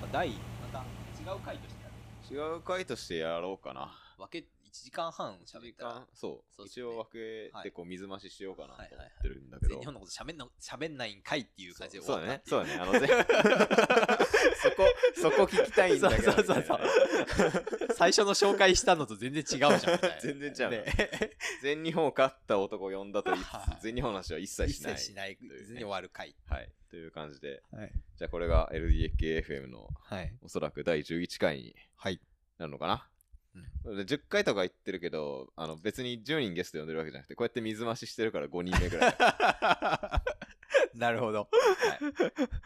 とか第また違う回としてやる違う回としてやろうかな。分け1時間半1時喋ったら間、そう。そうね一応分けはいて、こう、水増ししようかなと思ってるんだけど。全日本のこと喋んな喋んないんかいっていう感じでそうだね。そううだね。あの、ぜ そこ、そこ聞きたいんだけど。そうそうそう最初の紹介したのと全然違うじゃん 全然違うね 全日本を勝った男を呼んだと言いつはいつ、全日本の話は一切一しない。切しない全然終わる回はい。という感じで、はいじゃあこれが LDKFM のはいおそらく第11回にはいなるのかな。で10回とか言ってるけど、あの別に10人ゲスト呼んでるわけじゃなくて、こうやって水増ししてるから5人目ぐらい。なるほど。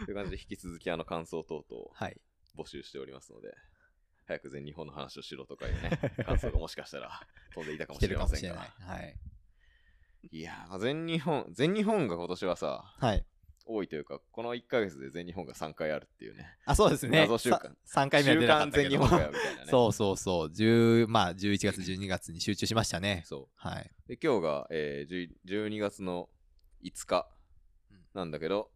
とい。う感じで引き続きあの感想等々をはい。募集しておりますので、早く全日本の話をしろとかいうね、感想がもしかしたら飛んでいたかも来てるしれません かもしれない。が。はい。いやー、全日本、全日本が今年はさ、はい多いというか、この1ヶ月で全日本が3回あるっていうね。あそうですね。謎週間さ3回目は出なかったけど。週間全日本かよみたいなね。そうそうそう。10まあ11月12月に集中しましたね。そう。はい。で、今日が、えー、10 12月の5日うん。なんだけど、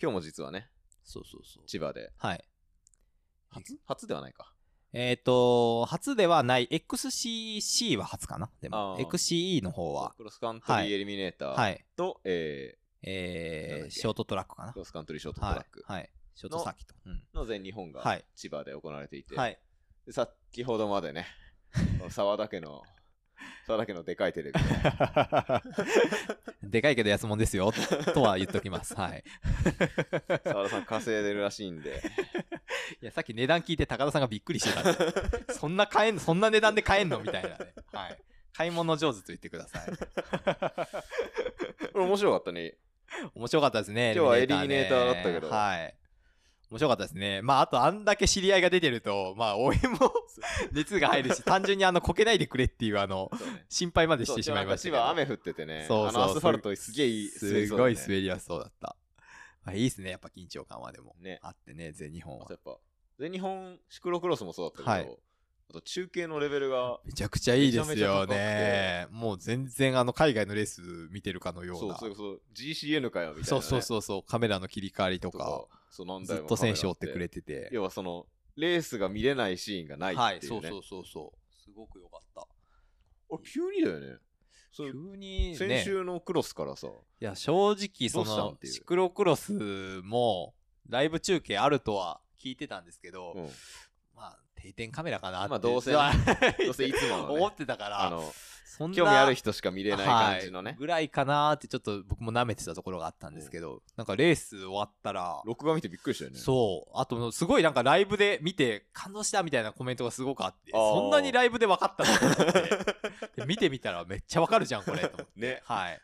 今日も実はね、そうそうそう。千葉で、はい。初？初ではないか。えっ、と、初ではない、XCC は初かな？でも。XCE の方は、クロスカントリーエリミネーターはい、と、ええー、け？ショートトラックかな？ークロスカントリーショートトラックはい、はい、ショートサーキット。うんの全日本がはい千葉で行われていて、はい。で先ほどまでね、沢田家の、沢田家のでかいテレビで、でかいけど安物ですよ、とは言っときます。はい。沢田さん稼いでるらしいんで、いや、さっき値段聞いて高田さんがびっくりしてた。そんな買えんのそんな値段で買えんの？みたいなね。はい。買い物上手と言ってください。これ面白かったね。面白かったですね。今日はねエリミネーターだったけどはい。面白かったですね。まあ、あと、あんだけ知り合いが出てると、まあ、応援も熱が入るし、単純にあの、こけないでくれっていう、あの、ね心配までしてしまいました。千葉雨降っててね、そうそうあのアスファルトすげえ滑りすごい滑りやすそうだった。まあ、いいですね、やっぱ緊張感はでも。ねあってね、全日本は。やっぱ、全日本シクロクロスもそうだったけど、はいあと中継のレベルが、めちゃくちゃいいですよね。もう全然あの海外のレース見てるかのようそうな。そうそう、GCN かよみたいな、ね。そうそうそうそう、カメラの切り替わりとか、そう何ず台もっと選手追ってくれてて。要はその、レースが見れないシーンがないはい、っていね。そううそうそうそう。すごく良かった。あ急にだよね。急にね、先週のクロスからさ、いや、正直、そのシクロクロスも、ライブ中継あるとは聞いてたんですけど、うん、まあ、定点カメラかなって。まあどうせ どうせいつものね思ってたから、あの、そんな興味ある人しか見れない感じのねはい、。ぐらいかなーってちょっと僕も舐めてたところがあったんですけど、なんかレース終わったら、録画見てびっくりしたよね。そう、あとすごいなんかライブで見て感動したみたいなコメントがすごくあって、そんなにライブで分かったの見てみたらめっちゃ分かるじゃん、これ。と思って ね。はい。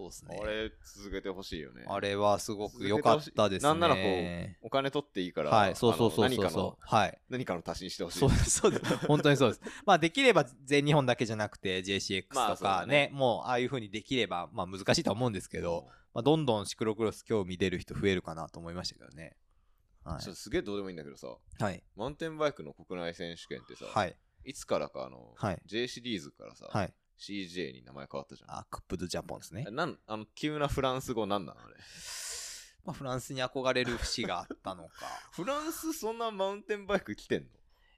そうですね。あれ、続けてほしいよね。あれはすごく良かったですね。なんならこう、お金取っていいから、はい、そうそうそう何かの。はい。何かの足しにしてほしい。そうです、そうです。本当にそうです。まあ、できれば全日本だけじゃなくて JCX まあとそうだねかね、もうああいう風にできれば、まあ難しいとは思うんですけど、まあ、どんどんシクロクロス興味出る人増えるかなと思いましたけどね。はちょっとすげえどうでもいいんだけどさ、い。はい。マウンテンバイクの国内選手権ってさ、はい。いつからかあの、はい J シリーズからさ、はい。CJ に名前変わったじゃん。あ、クップドジャポンですね。なんあの急なフランス語なんなのあれ？まあ、フランスに憧れる節があったのか。フランスそんなマウンテンバイク来てんの？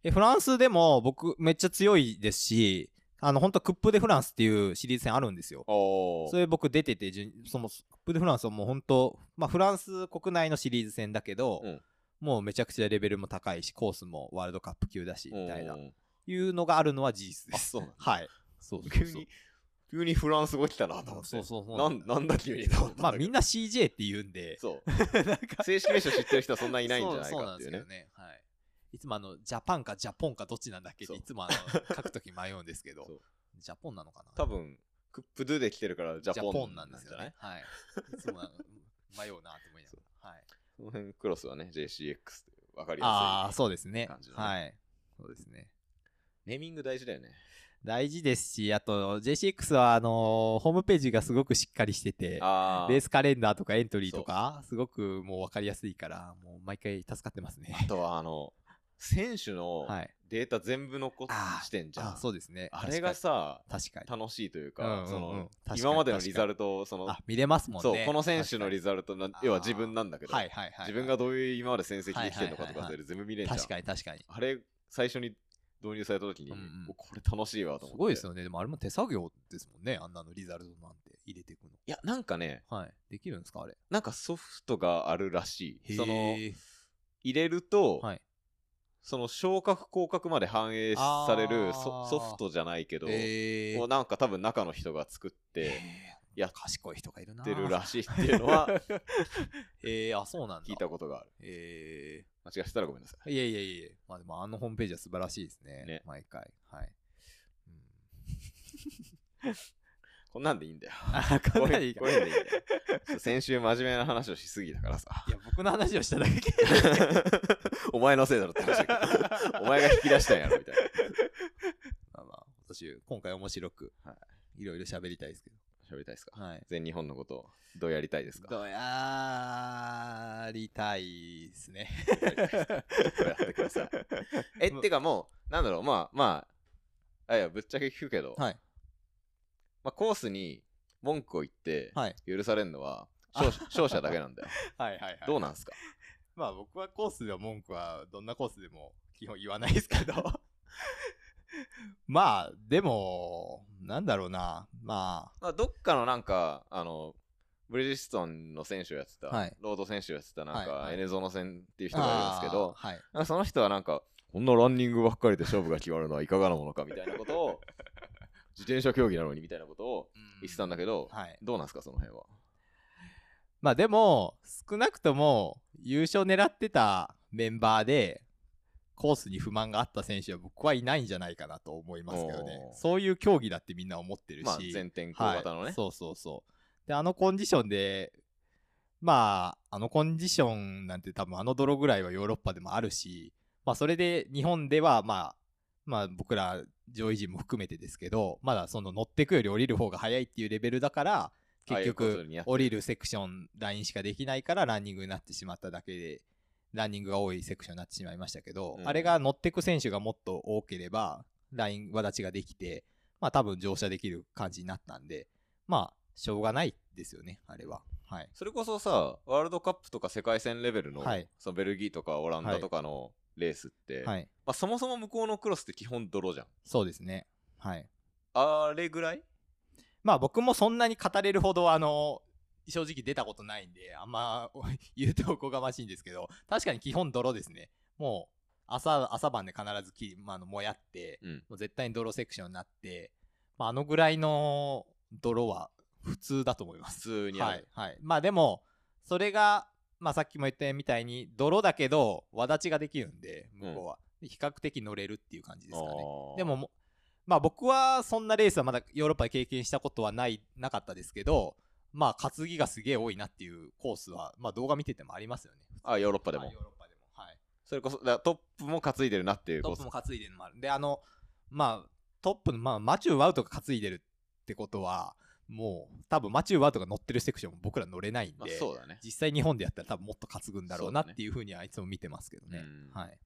え、フランスでも僕めっちゃ強いですし、あの、本当クップ・デ・フランスっていうシリーズ戦あるんですよ。おそれ僕出てて、そのクップ・デ・フランスはもう本当、まあフランス国内のシリーズ戦だけど、うんもうめちゃくちゃレベルも高いし、コースもワールドカップ級だし、みたいな、うんいうのがあるのは事実です。あそうなんだはい。そうそうそう急に、急にフランス語来たなと思って。そうそうそうなんなんだ急にと思ったんだけどまあみんな CJ って言うんで、そう。なんか正式名称知ってる人はそんないないんじゃないそうそうかっていうねなんですけど。ね。はい。いつもあの、ジャパンかジャポンかどっちなんだっけってそういつもあの、書くとき迷うんですけどそう、ジャポンなのかな？多分、クップドゥで来てるからジャポンなんですよね。はい。いつも迷うなと思いながら。はい。その辺クロスはね、JCX という分かりやああ、すい。そうですね感じのねはい。そうですね。ネーミング大事だよね。大事ですし、あと JCX はあのーホームページがすごくしっかりしてて、あレースカレンダーとかエントリーとか、すごくもう分かりやすいから、もう毎回助かってますね。あとは、あの、選手のはい。データ全部残してんじゃん。あ、そうですね。あれがさ、確かに、楽しいというか、うんうんうんその今までのリザルトをそのあ、見れますもんね。そうこの選手のリザザルトな要は自分なんだけど、はいはいはい。自分がどういう今まで戦績できてるのかとはいはいはいはいか全部見れんじゃん確かに確かに。あれ最初に導入された時に、うんうんおこれ楽しいわと思ってすごいですよね。でもあれも手作業ですもんね。あんなのリザルトなんて入れていくの。いやなんかねはい。できるんですかあれ？なんかソフトがあるらしいそのへ入れると、ーはい。その昇格降格まで反映されるソソフトじゃないけど、えもうなんか多分中の人が作ってやっ賢い人がいるな。てるらしいっていうのは えー、あ、そうなんだ。聞いたことがある。え間違ってたらごめんなさい。ー、いやいやいやまあでもあのホームページは素晴らしいですね。ね。毎回。はい。こんなんでいいんだよ。あ、かこうなりいいか。いうこういうのでいいんだよ。先週真面目な話をしすぎたからさ。いや、僕の話をしただけ。お前のせいだろって話だけど。お前が引き出したんやろみたいな。まあまあ、私、今回面白く、、はい。ろいろ喋りたいですけ喋りたいですか？ど。はい。全日本のことをどうやりたいですか？どうやりたいですね。どうやってください？えってかもうなんだろうまあまああいやぶっちゃけ聞くけど、はい。まあ、コースに文句を言ってはい。許されるのは勝者 勝者だけなんだよはいはいはい。どうなんすか？まあ僕はコースでは文句はどんなコースでも基本言わないですけど まあでもなんだろうな。ままあ、どっかのなんかあのブリヂストンの選手をやってた、はい。ロード選手をやってたなんか、はいはい。エネゾノ戦っていうあ人がいるんですけどあーはい。なんかその人はなんかこんなランニングばっかりで勝負が決まるのはいかがなものかみたいなことを 自転車競技なのにみたいなことを言ってたんだけど、はい。どうなんすかその辺は？まあでも少なくとも優勝狙ってたメンバーでコースに不満があった選手は僕はいないんじゃないかなと思いますけどね。そういう競技だってみんな思ってるし、まあ全天候型のね、はい、そうそうそう。であのコンディションでまああのコンディションなんて多分あの泥ぐらいはヨーロッパでもあるしまあそれで日本ではまあまあ僕ら上位陣も含めてですけどまだその乗ってくより降りる方が早いっていうレベルだから結局降りるセクションラインしかできないからランニングになってしまっただけでランニングが多いセクションになってしまいましたけど、うん。あれが乗ってく選手がもっと多ければライン輪立ちができてまあ多分乗車できる感じになったんでまあしょうがないですよねあれは。はい。それこそさワールドカップとか世界戦レベルの,、はい。そのベルギーとかオランダとかのレースって、はい。まあ、そもそも向こうのクロスって基本泥じゃん。そうですね。はい。あれぐらい？まあ僕もそんなに語れるほどあの正直出たことないんであんま 言うとおこがましいんですけど確かに基本泥ですね。もう朝朝晩で必ずき、まあ、あの燃やってうん。もう絶対に泥セクションになって、まあ、あのぐらいの泥は普通だと思います。普通にはいはい。まあでもそれが、まあ、さっきも言ったみたいに泥だけど輪立ちができるんで向こうは、比較的乗れるっていう感じですかね。でももまあ僕はそんなレースはまだヨーロッパで経験したことはないなかったですけどまあ担ぎがすげえ多いなっていうコースはまあ動画見ててもありますよね。あヨーロッパでも、はいヨーロッパでも。はい。それこそだトップも担いでるなっていうコース。トップも担いでる。のもあるであのまあトップの、まあ、マチュー・ワウトが担いでるってことはもう多分マチュー・ワウトが乗ってるセクションも僕ら乗れないんで、まあ、そうだね。実際日本でやったら多分もっと担ぐんだろうなっていうふうにはいつも見てますけどね。うん。はい。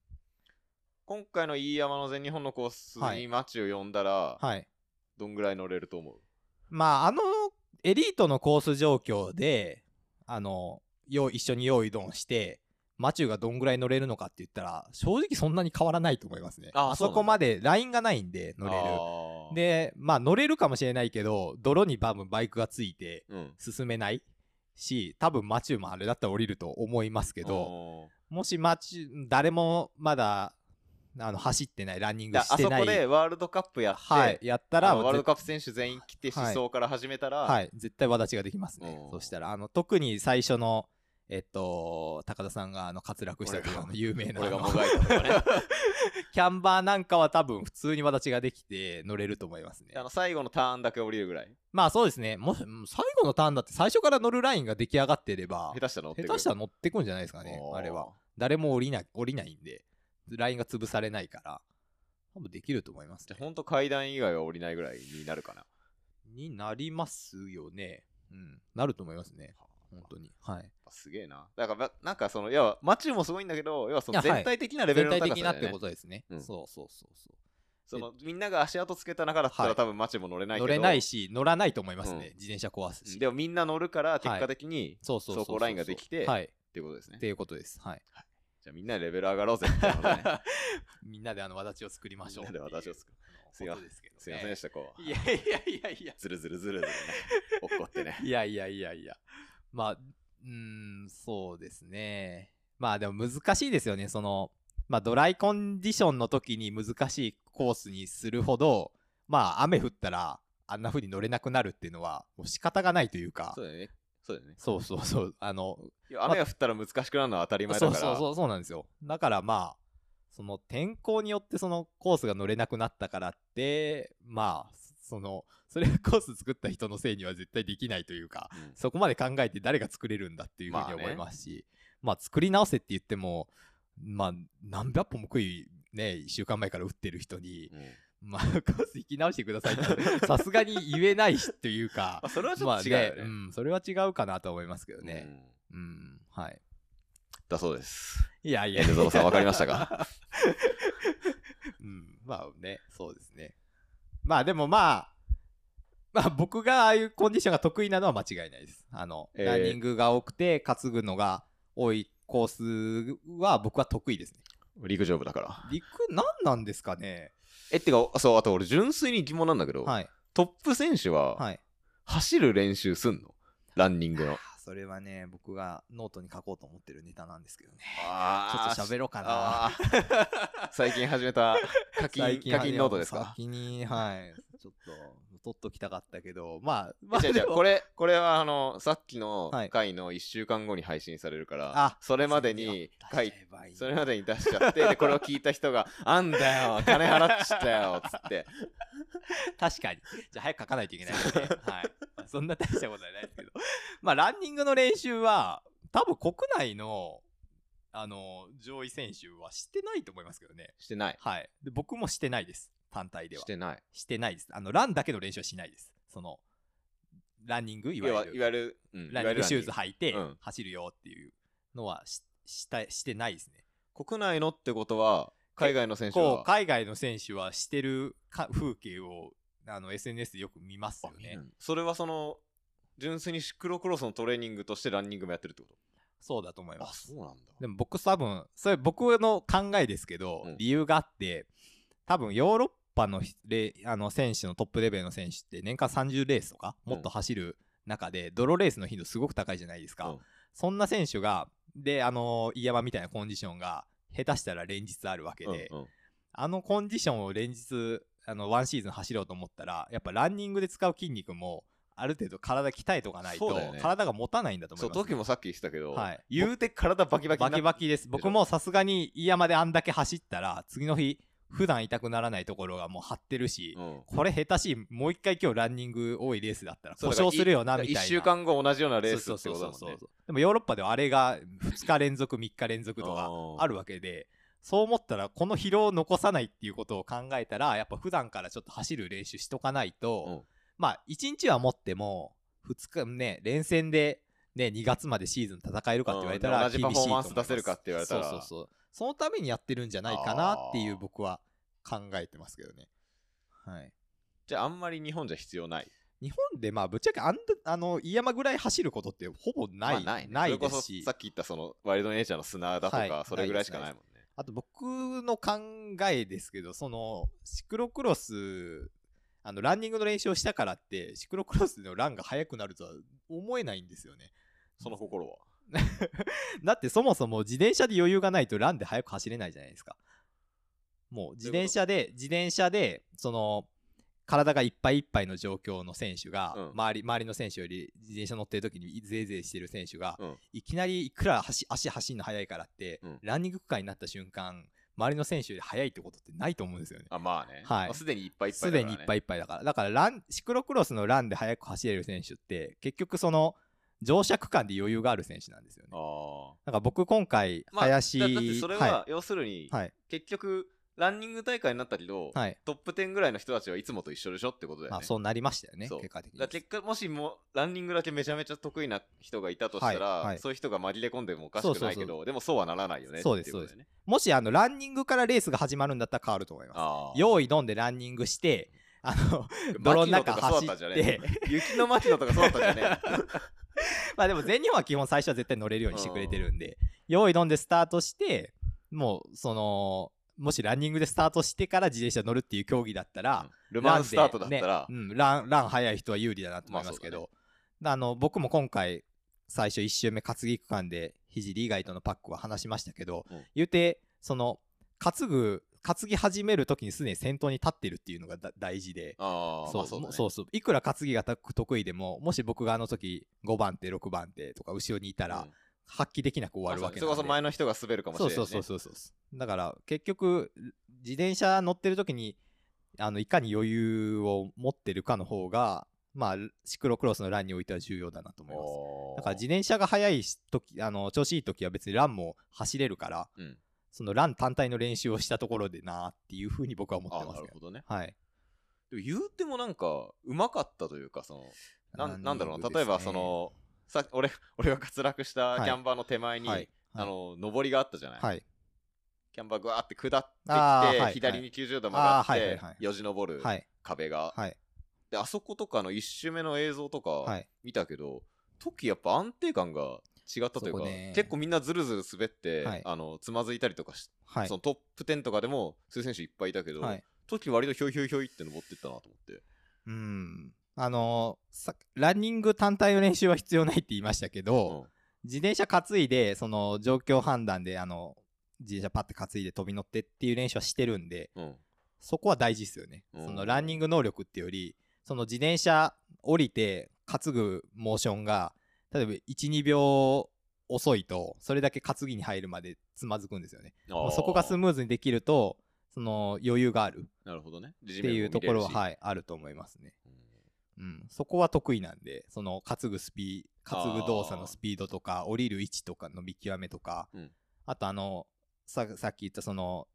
今回の飯山の全日本のコースはい。にマチュー呼んだら、はい。どんぐらい乗れると思う？まああのエリートのコース状況であのよ一緒に用意ドンしてマチューがどんぐらい乗れるのかって言ったら正直そんなに変わらないと思いますね。ああそこまでラインがないんで乗れる。でまあ乗れるかもしれないけど泥に多分バイクがついてうん。進めないし多分マチューもあれだったら降りると思いますけどどもしマチュー誰もまだあの走ってないランニングあしてない。そこでワールドカップやって、はいやったらワールドぜカップ選手全員来て思想から始めたら、はい。絶対輪立ちができますね。うんそしたらあの特に最初のえっと高田さんがあの滑落したというの有名な俺がもがいたとかね。キャンバーなんかは多分普通に輪立ちができて乗れると思いますね。あの最後のターンだけ降りるぐらい。まあそうですね。もしうん最後のターンだって最初から乗るラインが出来上がってれば下手したら乗ってくる。下手したら乗ってくんじゃないですかねあれは。誰も降りない降りないんでラインが潰されないから多分できると思いますねほんと階段以外は降りないぐらいになるかなになりますよねうんなると思いますね本当に。はい。すげえな。だから、なんかその、要は、マチューもすごいんだけど、要はその全体的なレベル全の高さね体的なってことですね。うんそうそうそうそう。そのみんなが足跡つけた中だったら、はい多分マチューも乗れないけど。乗れないし、乗らないと思いますね。うん自転車壊すし。でもみんな乗るから、結果的に。走行ラインができてはい。っていうことですねっ。ていうことです。はい。じゃあみんなでレベル上がろうぜってことね。みんなであの、私を作りましょう。みんなで私を作るすいまことですけどねすいませんでした、こう。いやいやいやいや。ずるずるずるずるね。怒ってね。いやいやいやいや。まあ、うーん、そうですね。まあでも難しいですよね。その、まあドライコンディションの時に難しいコースにするほど、まあ雨降ったらあんな風に乗れなくなるっていうのはもう仕方がないというかそ、うだよね。そうだよね。そうそうそう、あの、雨が降ったら難しくなるのは当たり前だから。そうそうそうそうなんですよ。だからまあ、その天候によってそのコースが乗れなくなったからって、まあ、その、それコース作った人のせいには絶対できないというか、うんそこまで考えて誰が作れるんだっていうふうにまあね思いますし、まあ、作り直せって言っても、まあ、何百本も悔い、ね、1週間前から打ってる人に、うんまあ、コース行き直してくださいって、さすがに言えないしというか まあ、それはちょまあっと違うよね。うん、それは違うかなと思いますけどね。うんうん、はい。だそうです。いやいや。エルゾロさんわかりましたか？うん、まあね、そうですね。まあでもまあ、まあ僕がああいうコンディションが得意なのは間違いないです。あの、えーランニングが多くて担ぐのが多いコースは僕は得意ですね。陸上部だから。陸、何なんですかね？え、ってか、そう、あと俺純粋に疑問なんだけど、はい。トップ選手ははい。走る練習すんの？ランニングの。あそれはね、僕がノートに書こうと思ってるネタなんですけどね。あちょっと喋ろうかなあー 最近始めた課金課金ノートですか？先に、はい。ちょっと、取っときたかったけど、まあ、まあ、違う違うでもこれこれはあのさっきのはい回の1週間後に配信されるから、あそれまでに書い出しちゃえばいいそれまでに出しちゃってでこれを聞いた人が「あんだよ金払っちったよ」っつって確かに。じゃあ早く書かないといけないですね。はい。そんな大したことはないですけど。まあ、ランニングの練習は、多分国内の、あの、上位選手はしてないと思いますけどね。してないはい。で僕もしてないです。単体では。してないしてないです。あの、ランだけの練習はしないです。その、ランニングいいわわゆる。いわゆる、うんランニングシューズ履いてうん走るよっていうのはししたしてないですね。国内のってことは海外の選手は？海外の選手はしてるか風景をあの SNS でよく見ますよね。うんそれはその純粋にシクロクロスのトレーニングとしてランニングもやってるってこそうだと思いとます。うなんだでも僕多分、それ僕の考えですけど、うん理由があって、多分ヨーロッパのひレあの選手のトップレベルの選手って年間30レースとかもっと走る中で、泥レースの頻度すごく高いじゃないですか。うんそんな選手が、で、あの、イヤマみたいなコンディションが下手したら連日あるわけで、うんうんあのコンディションを連日、あの、ワンシーズン走ろうと思ったら、やっぱランニングで使う筋肉も、ある程度体鍛えとかないと、ね体が持たないんだと思そいうます。時もさっき言ってたけど、はい言うて体バキバキバキバキキです。僕もさすがにイヤマであんだけ走ったら、次の日、普段痛くならないところがもう張ってるし、うん。これ下手しい、もう一回今日ランニング多いレースだったら故障するよな、みたいな。1週間後同じようなレースってことだもんね。そうそうそうでもヨーロッパではあれが2日連続、3日連続とかうんあるわけで、そう思ったら、この疲労を残さないっていうことを考えたら、やっぱ普段からちょっと走る練習しとかないと、うん。まあ、1日は持っても、2日ね、連戦で、ね、2月までシーズン戦えるかって言われたら、うん。同じパフォーマンス厳しいと思います出せるかって言われたら。そうそうそう。そのためにやってるんじゃないかなっていう僕は考えてますけどね。はい。じゃああんまり日本じゃ必要ない？日本でまあぶっちゃけあんあの飯山ぐらい走ることってほぼない、まあない,、ね、ないですし。さっき言ったそのワイルドネイチャーの砂だとか、はいそれぐらいしかないもんねあと僕の考えですけどそのシクロクロスあのランニングの練習をしたからってシクロクロスのランが速くなるとは思えないんですよね。その心は？だってそもそも自転車で余裕がないとランで速く走れないじゃないですか。もう自転車で自転車でその体がいっぱいいっぱいの状況の選手が、うん。周り周りの選手より自転車乗ってる時にぜいぜいしてる選手が、うん。いきなりいくら足足走るの速いからって、うん。ランニング区間になった瞬間周りの選手より速いってことってないと思うんですよね。あまあね、はい。まあすでにいっぱいいっぱすいだから、ね、でにいっぱいいっぱいだから。だからラン、シクロクロスのランで速く走れる選手って、結局その、乗車区間で余裕がある選手なんですよね。あだから僕今回、あまあ林、だだってそれは、は要するに、い、はい。結局ランニング大会になったけど、はい。トップ10ぐらいの人たちはいつもと一緒でしょってことだよね。まあ、そうなりましたよね、そう結果的に。結果、もしもランニングだけめちゃめちゃ得意な人がいたとしたら、はいはいそういう人が紛れ込んでもおかしくないけど、そうでもそうはならないよねそうですっていことだよね。もし、あの、ランニングからレースが始まるんだったら変わると思います。用意飲んでランニングして、あの、泥の中走だったんじゃってね、雪の牧野とかそうだったんじゃね まあでも全日本は基本最初は絶対乗れるようにしてくれてるんで、用意飲んでスタートして、もう、その、もしランニングでスタートしてから自転車乗るっていう競技だったら、ルマンスタートだったら、ランでねうん、ラン、ラン早い人は有利だなと思いますけど、あの、僕も今回、最初1周目担ぎ区間で、聖以外とのパックは話しましたけど、うん。言うて、その、担ぐ、担ぎ始めるときにすでに先頭に立ってるっていうのがだ大事で、ああ、そうまあそうだね。そうそういくら担ぎが得意でももし僕があの時5番手6番手とか後ろにいたら、うん。発揮できなく終わるわけそれこそ前の人が滑るかもしれない、ね。そうそうそうそう。そうだから結局自転車乗ってる時にあのいかに余裕を持ってるかの方がまあシクロクロスのランにおいては重要だなと思います。だから自転車が速い時あの調子いい時は別にランも走れるからうん。そのラン単体の練習をしたところでなっていうふうに僕は思ってあますけど。なるほどね。はい。でも言うてもなんか、うまかったというか、その、なんなんだろうな、ね例えばその、さ俺俺が滑落したはい。キャンバーの手前に、はい。あの、上りがあったじゃない、はい。キャンバーぐわーって下ってきて、左に90度曲がって、よじ登るはい。壁が、はい。で、あそことかの一周目の映像とかはい。見たけど、時やっぱ安定感が違ったというか、ね。結構みんなずるずる滑って、はい。あのつまずいたりとかし、はい。そのトップ10とかでもそういう選手いっぱいいたけど、はい。時割とひょいひょいひょいって登ってったなと思って。うん。あのさランニング単体の練習は必要ないって言いましたけど、うん。自転車担いで、その状況判断で、あの、自転車パッて担いで飛び乗ってっていう練習はしてるんで、うん。そこは大事ですよね。うん。そのランニング能力っていうより、その自転車降りて担ぐモーションが、例えば1、2秒遅いと、それだけ担ぎに入るまでつまずくんですよね。そこがスムーズにできると、その余裕があるなるほどね。っっていうところは、はい、あると思いますね。うんうん、そこは得意なんで、その担ぐスピー、担ぐ動作のスピードとか、降りる位置とかの見極めとか、うんあとあの、ささっき言ったその、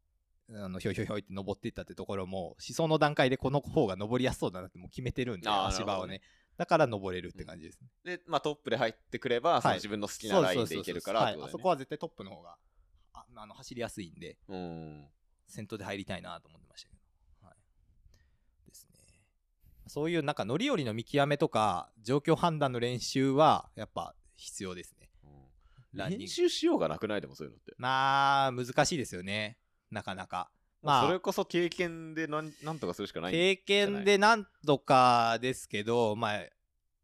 あのひょいひょいひょいって登っていったってところも、思想の段階でこの方が登りやすそうだなってもう決めてるんで、足場をねね。だから登れるって感じですね。で、まあ、トップで入ってくれば、そのはい自分の好きなラインでいけるからそこは絶対トップの方がああの走りやすいんで、うん。先頭で入りたいなと思ってましたけど。はい。ですね。そういうなんか乗り降りの見極めとか、状況判断の練習は、やっぱ必要ですね。ランニング練習しようがなくない？でもそういうのって。まあ、難しいですよね。なかなか。まあそれこそ経験でなんなんとかするしかない。経験でなんとかですけど、まあ、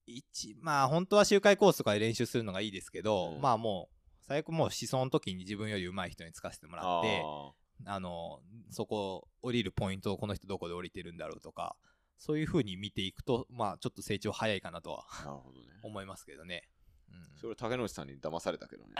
一、まあ、本当は周回コースとかで練習するのがいいですけど、うんまあもう、最悪もう思想の時に自分より上手い人につかせてもらって、ああの、そこ、降りるポイントをこの人どこで降りてるんだろうとか、そういう風に見ていくと、まあ、ちょっと成長早いかなとはーなるほどね。思いますけどね。うん。それ竹野内さんに騙されたけどね。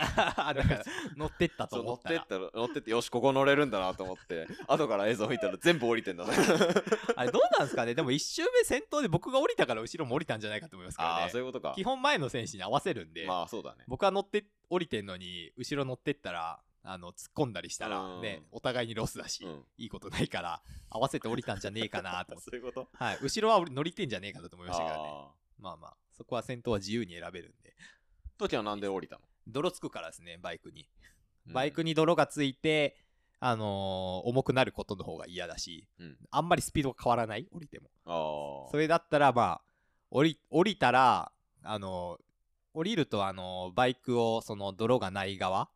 乗ってったと思ったら。ってったら、乗ってって、よし、ここ乗れるんだなと思って、後から映像見たら全部降りてんだね。あれ、どうなんですかね？でも、一周目先頭で僕が降りたから後ろも降りたんじゃないかと思いますけどああ、ねそう。いうことか基。本前の選手に合わせるんで、まあ、そうだね。僕は乗って、降りてんのに、後ろ乗ってったら、あの、突っ込んだりしたら、うんね、お互いにロスだし、うん。いいことないから、合わせて降りたんじゃねえかなと。そういうこと？はい。後ろは乗りてんじゃねえかなと思いましたけどね。あまあまあ、そこは先頭は自由に選べるんで。あ。時はなんで降りたの？泥つくからですね、バイクに。うんバイクに泥がついて、あのー重くなることの方が嫌だし、うんあんまりスピードが変わらない、降りても。ああ。それだったら、まあ、降り、降りたら、あのー降りると、あのーバイクを、その泥がない側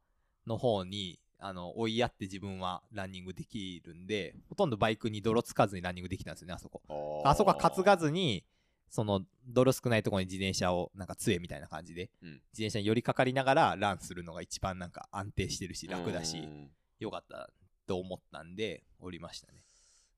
の方に、あの、追いやって自分はランニングできるんで、ほとんどバイクに泥つかずにランニングできたんですよね、あそこ。あーあそこは担がずに、その泥少ないところに自転車をなんか杖みたいな感じで、うん自転車に寄りかかりながらランするのが一番なんか安定してるし楽だし、うんよかったと思ったんで降りましたね。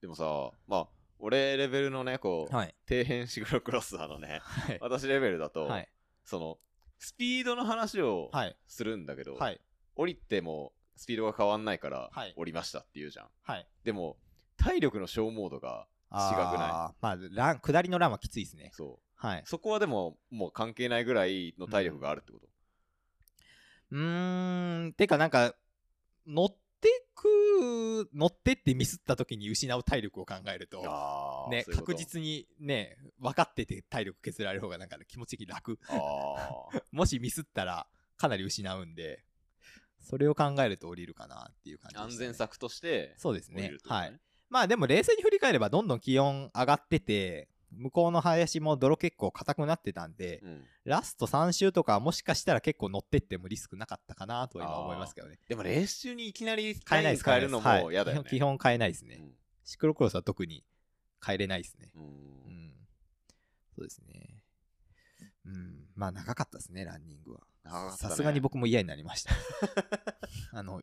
でもさ、まあ、俺レベルのね、こう、はい。底辺シクロクロスターのね、はい。私レベルだと、はい。その、スピードの話をはい。するんだけど、はい。降りてもスピードが変わんないから、はい降りましたって言うじゃん。はい。でも、体力の消耗度が違くないまあ、ラン、下りのランはきついですね。そはい。う。そこはでも、もう関係ないぐらいの体力があるってこと？うーん、てかなんか、乗ってく、乗ってってミスった時に失う体力を考えると、ね、あーそういうこと？確実にね、分かってて体力削られる方がなんか気持ち的に楽。あー もしミスったらかなり失うんで、それを考えると降りるかなっていう感じでしたね安全策としてそうですね降りるってことはい。まあでも冷静に振り返ればどんどん気温上がってて、向こうの林も泥結構硬くなってたんで、うんラスト3周とかはもしかしたら結構乗ってってもリスクなかったかなと今思いますけどね。でもレース中にいきなり変えないです変えるのもはい嫌だよね基本基本変えないですね。うんシクロクロスは特に変えれないですね。うんうん。そうですね。うん。まあ長かったですね、ランニングは。さすがに僕も嫌になりました。あの、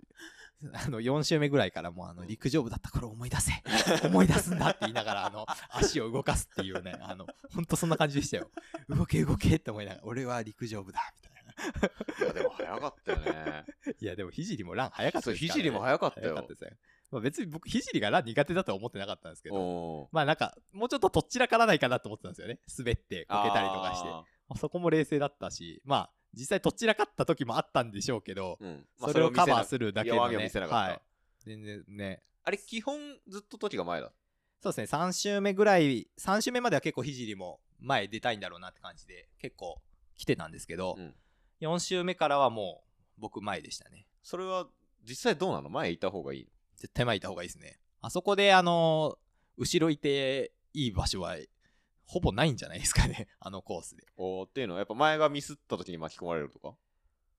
あの4週目ぐらいからもうあの陸上部だった頃思い出せ。思い出すんだって言いながらあの 足を動かすっていうねあのほんとそんな感じでしたよ。動け動けって思いながら。俺は陸上部だみたいな。いやでも早かったよね。いやでもひじりもラン早かったですから、ね、そうひじりも早かったよ。早かったですよ、まあ、別に僕ひじりがラン苦手だとは思ってなかったんですけどまあなんかもうちょっととっちらからないかなと思ってたんですよね。滑ってこけたりとかして。あまあそこも冷静だったしまあ実際とっちらかった時もあったんでしょうけど、ーうん。まあそれをカバーるするだけの、弱ね、はい、全然ね。あれ基本ずっと時が前だ。そうですね。3周目ぐらい3周目までは結構ひじりも前出たいんだろうなって感じで結構来てたんですけど、うん。4周目からはもう僕前でしたね。それは実際どうなの？前いた方がいい絶対前いた方がいいですね。あそこであの後ろいていい場所はほぼないんじゃないですかね。あのコースで。おーっていうのはやっぱ前がミスった時に巻き込まれるとか？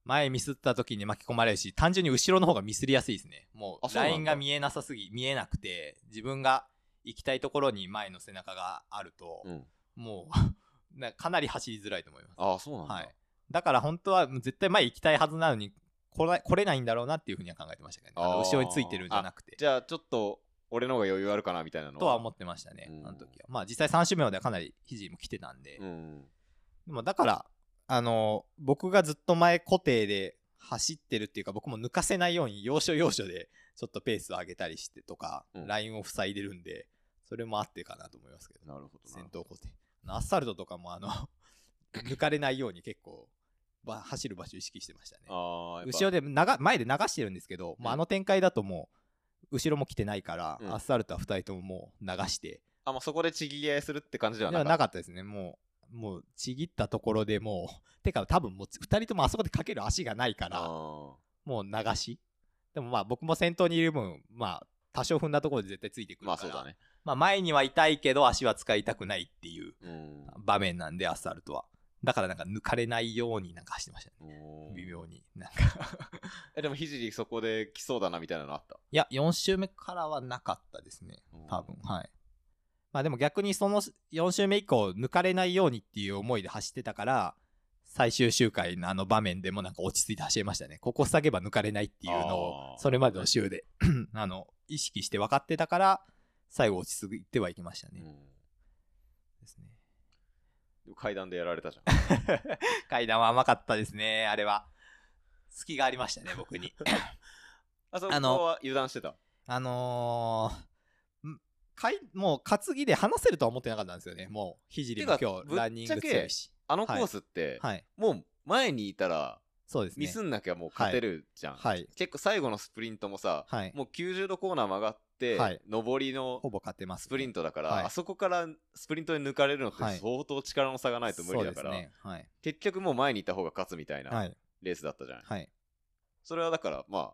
前ミスった時に巻き込まれるし単純に後ろの方がミスりやすいですね。もうラインが見えなさすぎ見えなくて自分が行きたいところに前の背中があると、うん。もう なかなり走りづらいと思います。ああそうなんだ、はい、だから本当は絶対前行きたいはずなのに来れ来れないんだろうなっていうふうには考えてましたけどね。後ろについてるんじゃなくて。じゃあちょっと俺の方が余裕あるかなみたいなのとは思ってましたねうん。あの時は。まあ実際3周目まではかなり肘も来てたんで、うん。でもだからあの僕がずっと前固定で走ってるっていうか僕も抜かせないように要所要所でちょっとペースを上げたりしてとか、うん。ラインを塞いでるんでそれもあってかなと思いますけど。なるほどな。先頭固定アスファルトとかもあの 抜かれないように結構ば走る場所意識してましたね。ああ後ろで流前で流してるんですけど、もうあの展開だともう後ろも来てないから、うん。アスファルトは2人とももう流して。あもうそこでちぎり合いするって感じではなかった。なかったですね。もうもうちぎったところでもう てか多分もう2人ともあそこでかける足がないからあもう流し。でもまあ僕も先頭にいる分まあ多少踏んだところで絶対ついてくるから、あそうだね。まあ前には痛いけど足は使いたくないっていううん。場面なんでアスファルトはだからなんか抜かれないようになんか走ってましたね微妙になんかえでもひじりそこで来そうだなみたいなのあった？いや、4周目からはなかったですね。多分、はい。まあでも逆にその4周目以降抜かれないようにっていう思いで走ってたから、最終周回のあの場面でもなんか落ち着いて走れましたね。ここ下げば抜かれないっていうのあをー、それまでの週で あの、意識して分かってたから、最後落ち着いてはいきましたね。うんですね。階段でやられたじゃん 階段は甘かったですね、あれは。隙がありましたね、僕に。あそこは油断してた？あのかいもう担ぎで離せるとは思ってなかったんですよね。もう、ひじりも今日ランニング強いし。あのコースって、はい。もう前にいたらそうですね。ミスんなきゃもう勝てるじゃん、はい。結構最後のスプリントもさ、はい。もう90度コーナー曲がって、はい上りのほぼ勝ってます、スプリントだから、はいあそこからスプリントで抜かれるのってはい相当力の差がないと無理だから。はい。結局もう前にいた方が勝つみたいなはい。レースだったじゃん、はい。それはだからまあ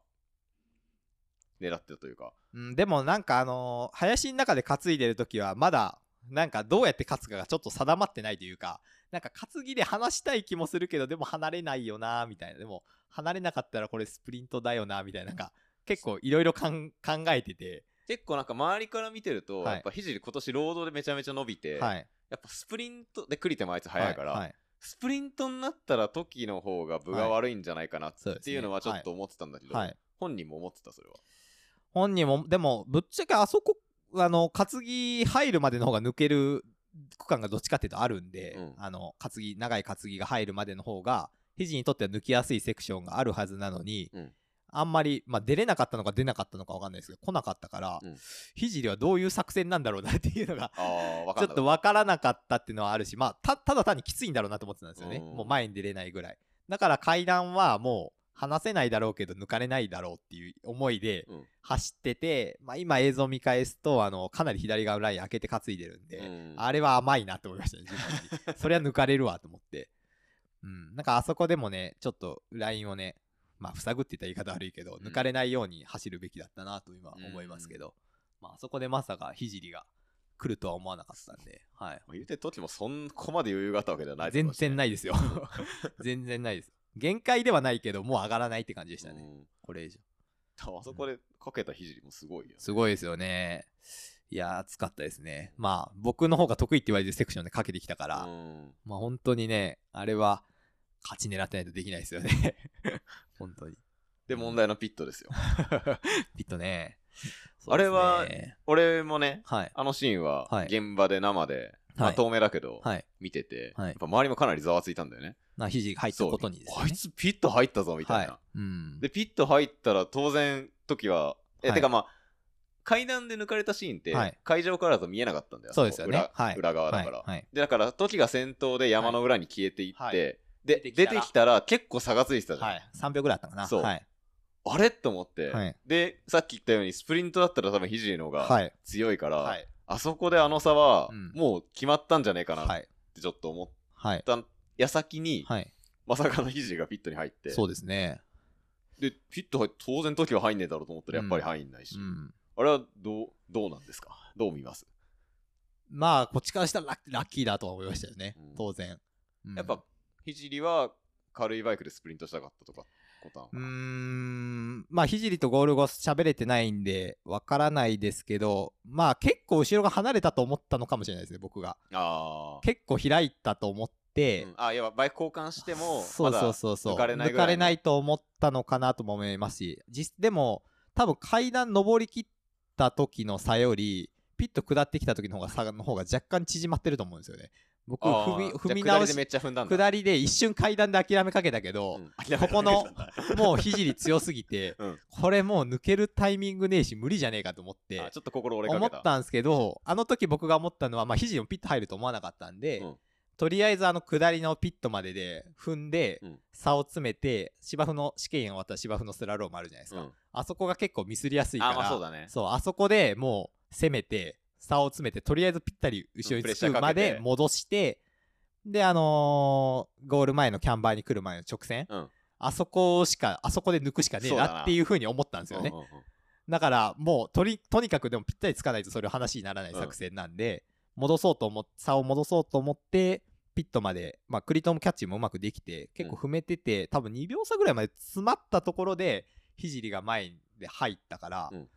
狙ってたというかうん、でもなんかあのー林の中で担いでる時はまだなんかどうやって勝つかがちょっと定まってないというかなんか担ぎで離したい気もするけどでも離れないよなみたいなでも離れなかったらこれスプリントだよなみたいななんか結構いろいろ考えてて結構なんか周りから見てると、はい。やっぱひじり今年ロードでめちゃめちゃ伸びて、はい。やっぱスプリントでクリテもあいつ速いから、はいはい。スプリントになったら時の方が分が悪いんじゃないかなってい。うのはちょっと思ってたんだけど、はい。本人も思ってたそれは。本人もでもぶっちゃけあそこあの担ぎ入るまでの方が抜ける区間がどっちかっていうとあるんで、うん。あの担ぎ長い担ぎが入るまでの方が肘にとっては抜きやすいセクションがあるはずなのに、うんあんまり、まあ、出れなかったのか出なかったのか分かんないですけど来なかったから、うん。肘はどういう作戦なんだろうなっていうのがちょっと分からなかったっていうのはあるし、まあ、たただ単にきついんだろうなと思ってたんですよね、うん。もう前に出れないぐらい。だから階段はもう離せないだろうけど抜かれないだろうっていう思いでうん。走ってて、まあ、今映像見返すとあのかなり左側のライン開けて担いでるんで、うん。あれは甘いなって思いましたね自分に。それは抜かれるわと思って。うん。なんかあそこでもねちょっとラインをねまあ塞ぐって言ったら言い方悪いけど、うん。抜かれないように走るべきだったなと今思いますけど、まああそこでまさか聖が来るとは思わなかったんで、はい、まあ言うて時もそんこまで余裕があったわけではない全然いないですよ。全然ないです。限界ではないけどもう上がらないって感じでしたね、うん。これ以上。あそこでかけた聖もすごいよすごいですよね。いやー暑かったですね。まあ僕の方が得意って言われてるセクションでかけてきたから、うん。まあ本当にねあれは勝ち狙ってないとできないですよね本当に。で問題のピットですよ。ピットね。あれは俺もねはい。あのシーンははい。現場で生で、まあ、はい。透明だけど、はい。見てて、はい。やっぱ周りもかなりざわついたんだよね。な肘が入ったことにですね。あいつピット入ったぞみたいな。はい。うん。で、ピット入ったら当然時は、え、はい。てかまあ、階段で抜かれたシーンって、はい。会場からだと見えなかったんだよ。そうですよね。裏側だから。で、だから時が先頭で山の裏に消えていって、はいで、出出てきたら結構差がついてたじゃん。はい。3秒ぐらいあったかな。そう。はい。あれ？と思って、はい。で、さっき言ったようにスプリントだったら多分ひじりの方がはい。強いから、はい。あそこであの差はうん。もう決まったんじゃねえかなっはい。てちょっと思っはいた。矢先に、はい。まさかのひじりがピットに入って、そうですね。で、ピット入って当然時は入んねえだろうと思ったらやっぱり入んないし、うん。あれはどう、どうなんですか？どう見ます、まあこっちからしたらラッキーだとは思いましたよね。うん。当然。うん。やっぱ、ひじりは軽いバイクでスプリントしたかったとか、ことなのかうん。まあ聖とゴール後喋れてないんでわからないですけどまあ結構後ろが離れたと思ったのかもしれないですね僕が。あ結構開いたと思って、ー、うん、あ、いや、バイク交換しても、そうそうそうそう。抜かれない抜かれないと思ったのかなとも思いますし。実でも多分階段登りきった時の差よりピット下ってきた時の方が差の方が若干縮まってると思うんですよね僕踏み踏み直しでめっちゃ踏んだんだ。下りで一瞬階段で諦めかけたけど、うん。ここのもう聖強すぎて、うん。これもう抜けるタイミングねえし無理じゃねえかと思ってあちょっと心折れ。思ったたんですけどあの時僕が思ったのはまあ聖もピット入ると思わなかったんで、うん。とりあえずあの下りのピットまでで踏んで、うん。差を詰めて芝生の試験終わったら芝生のスラロームあるじゃないですか、うん。あそこが結構ミスりやすいからあ、まあそうだね。そうあそこでもう攻めて差を詰めてとりあえずぴったり後ろにつくまで戻してであのーゴール前のキャンバーに来る前の直線、うん。あそこしかあそこで抜くしかねえなな。っていう風に思ったんですよね、うんうんうん。だからもうとりとにかくでもぴったりつかないとそれは話にならない作戦なんで、戻そうと思っ差を戻そうと思ってピットまで、まあ、クリトンキャッチもうまくできて結構踏めてて、多分2秒差ぐらいまで詰まったところで聖が前で入ったから、うん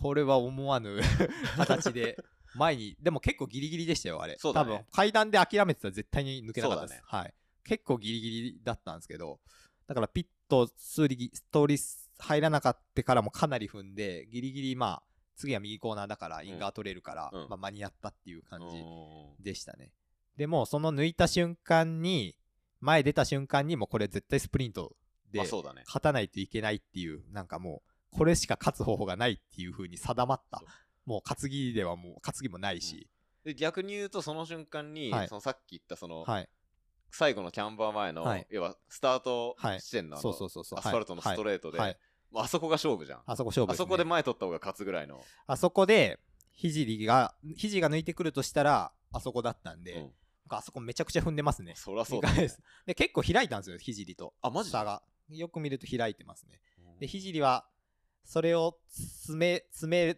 これは思わぬ 形で前にでも結構ギリギリでしたよあれ、多そうだね。分階段で諦めてたら絶対に抜けなかったです、そうはい、結構ギリギリだったんですけどだからピットスリストーリー入らなかったからもかなり踏んでギリギリまあ次は右コーナーだからインガー取れるから、うん。まあ、間に合ったっていう感じうん。でしたね。でもその抜いた瞬間に前出た瞬間にもうこれ絶対スプリントで。勝たないといけないっていうなんかもうこれしか勝つ方法がないっていう風に定まった。もう担ぎではもう担ぎもないし、で逆に言うとその瞬間に、はい。そのさっき言ったその、はい。最後のキャンバー前の、はい。要はスタートはい地点のあのそうそうそうそう。アスファルトのストレートで、はい。はいもうあそこが勝負じゃん。あそこ勝負あそこで前取った方が勝つぐらいの。あそこで聖が聖が抜いてくるとしたらあそこだったんで、うん。僕あそこめちゃくちゃ踏んでますね。そりゃそうだ、ね。です。で結構開いたんですよ聖と。あ、マジで？差が。よく見ると開いてますね。で聖はそれを詰め詰め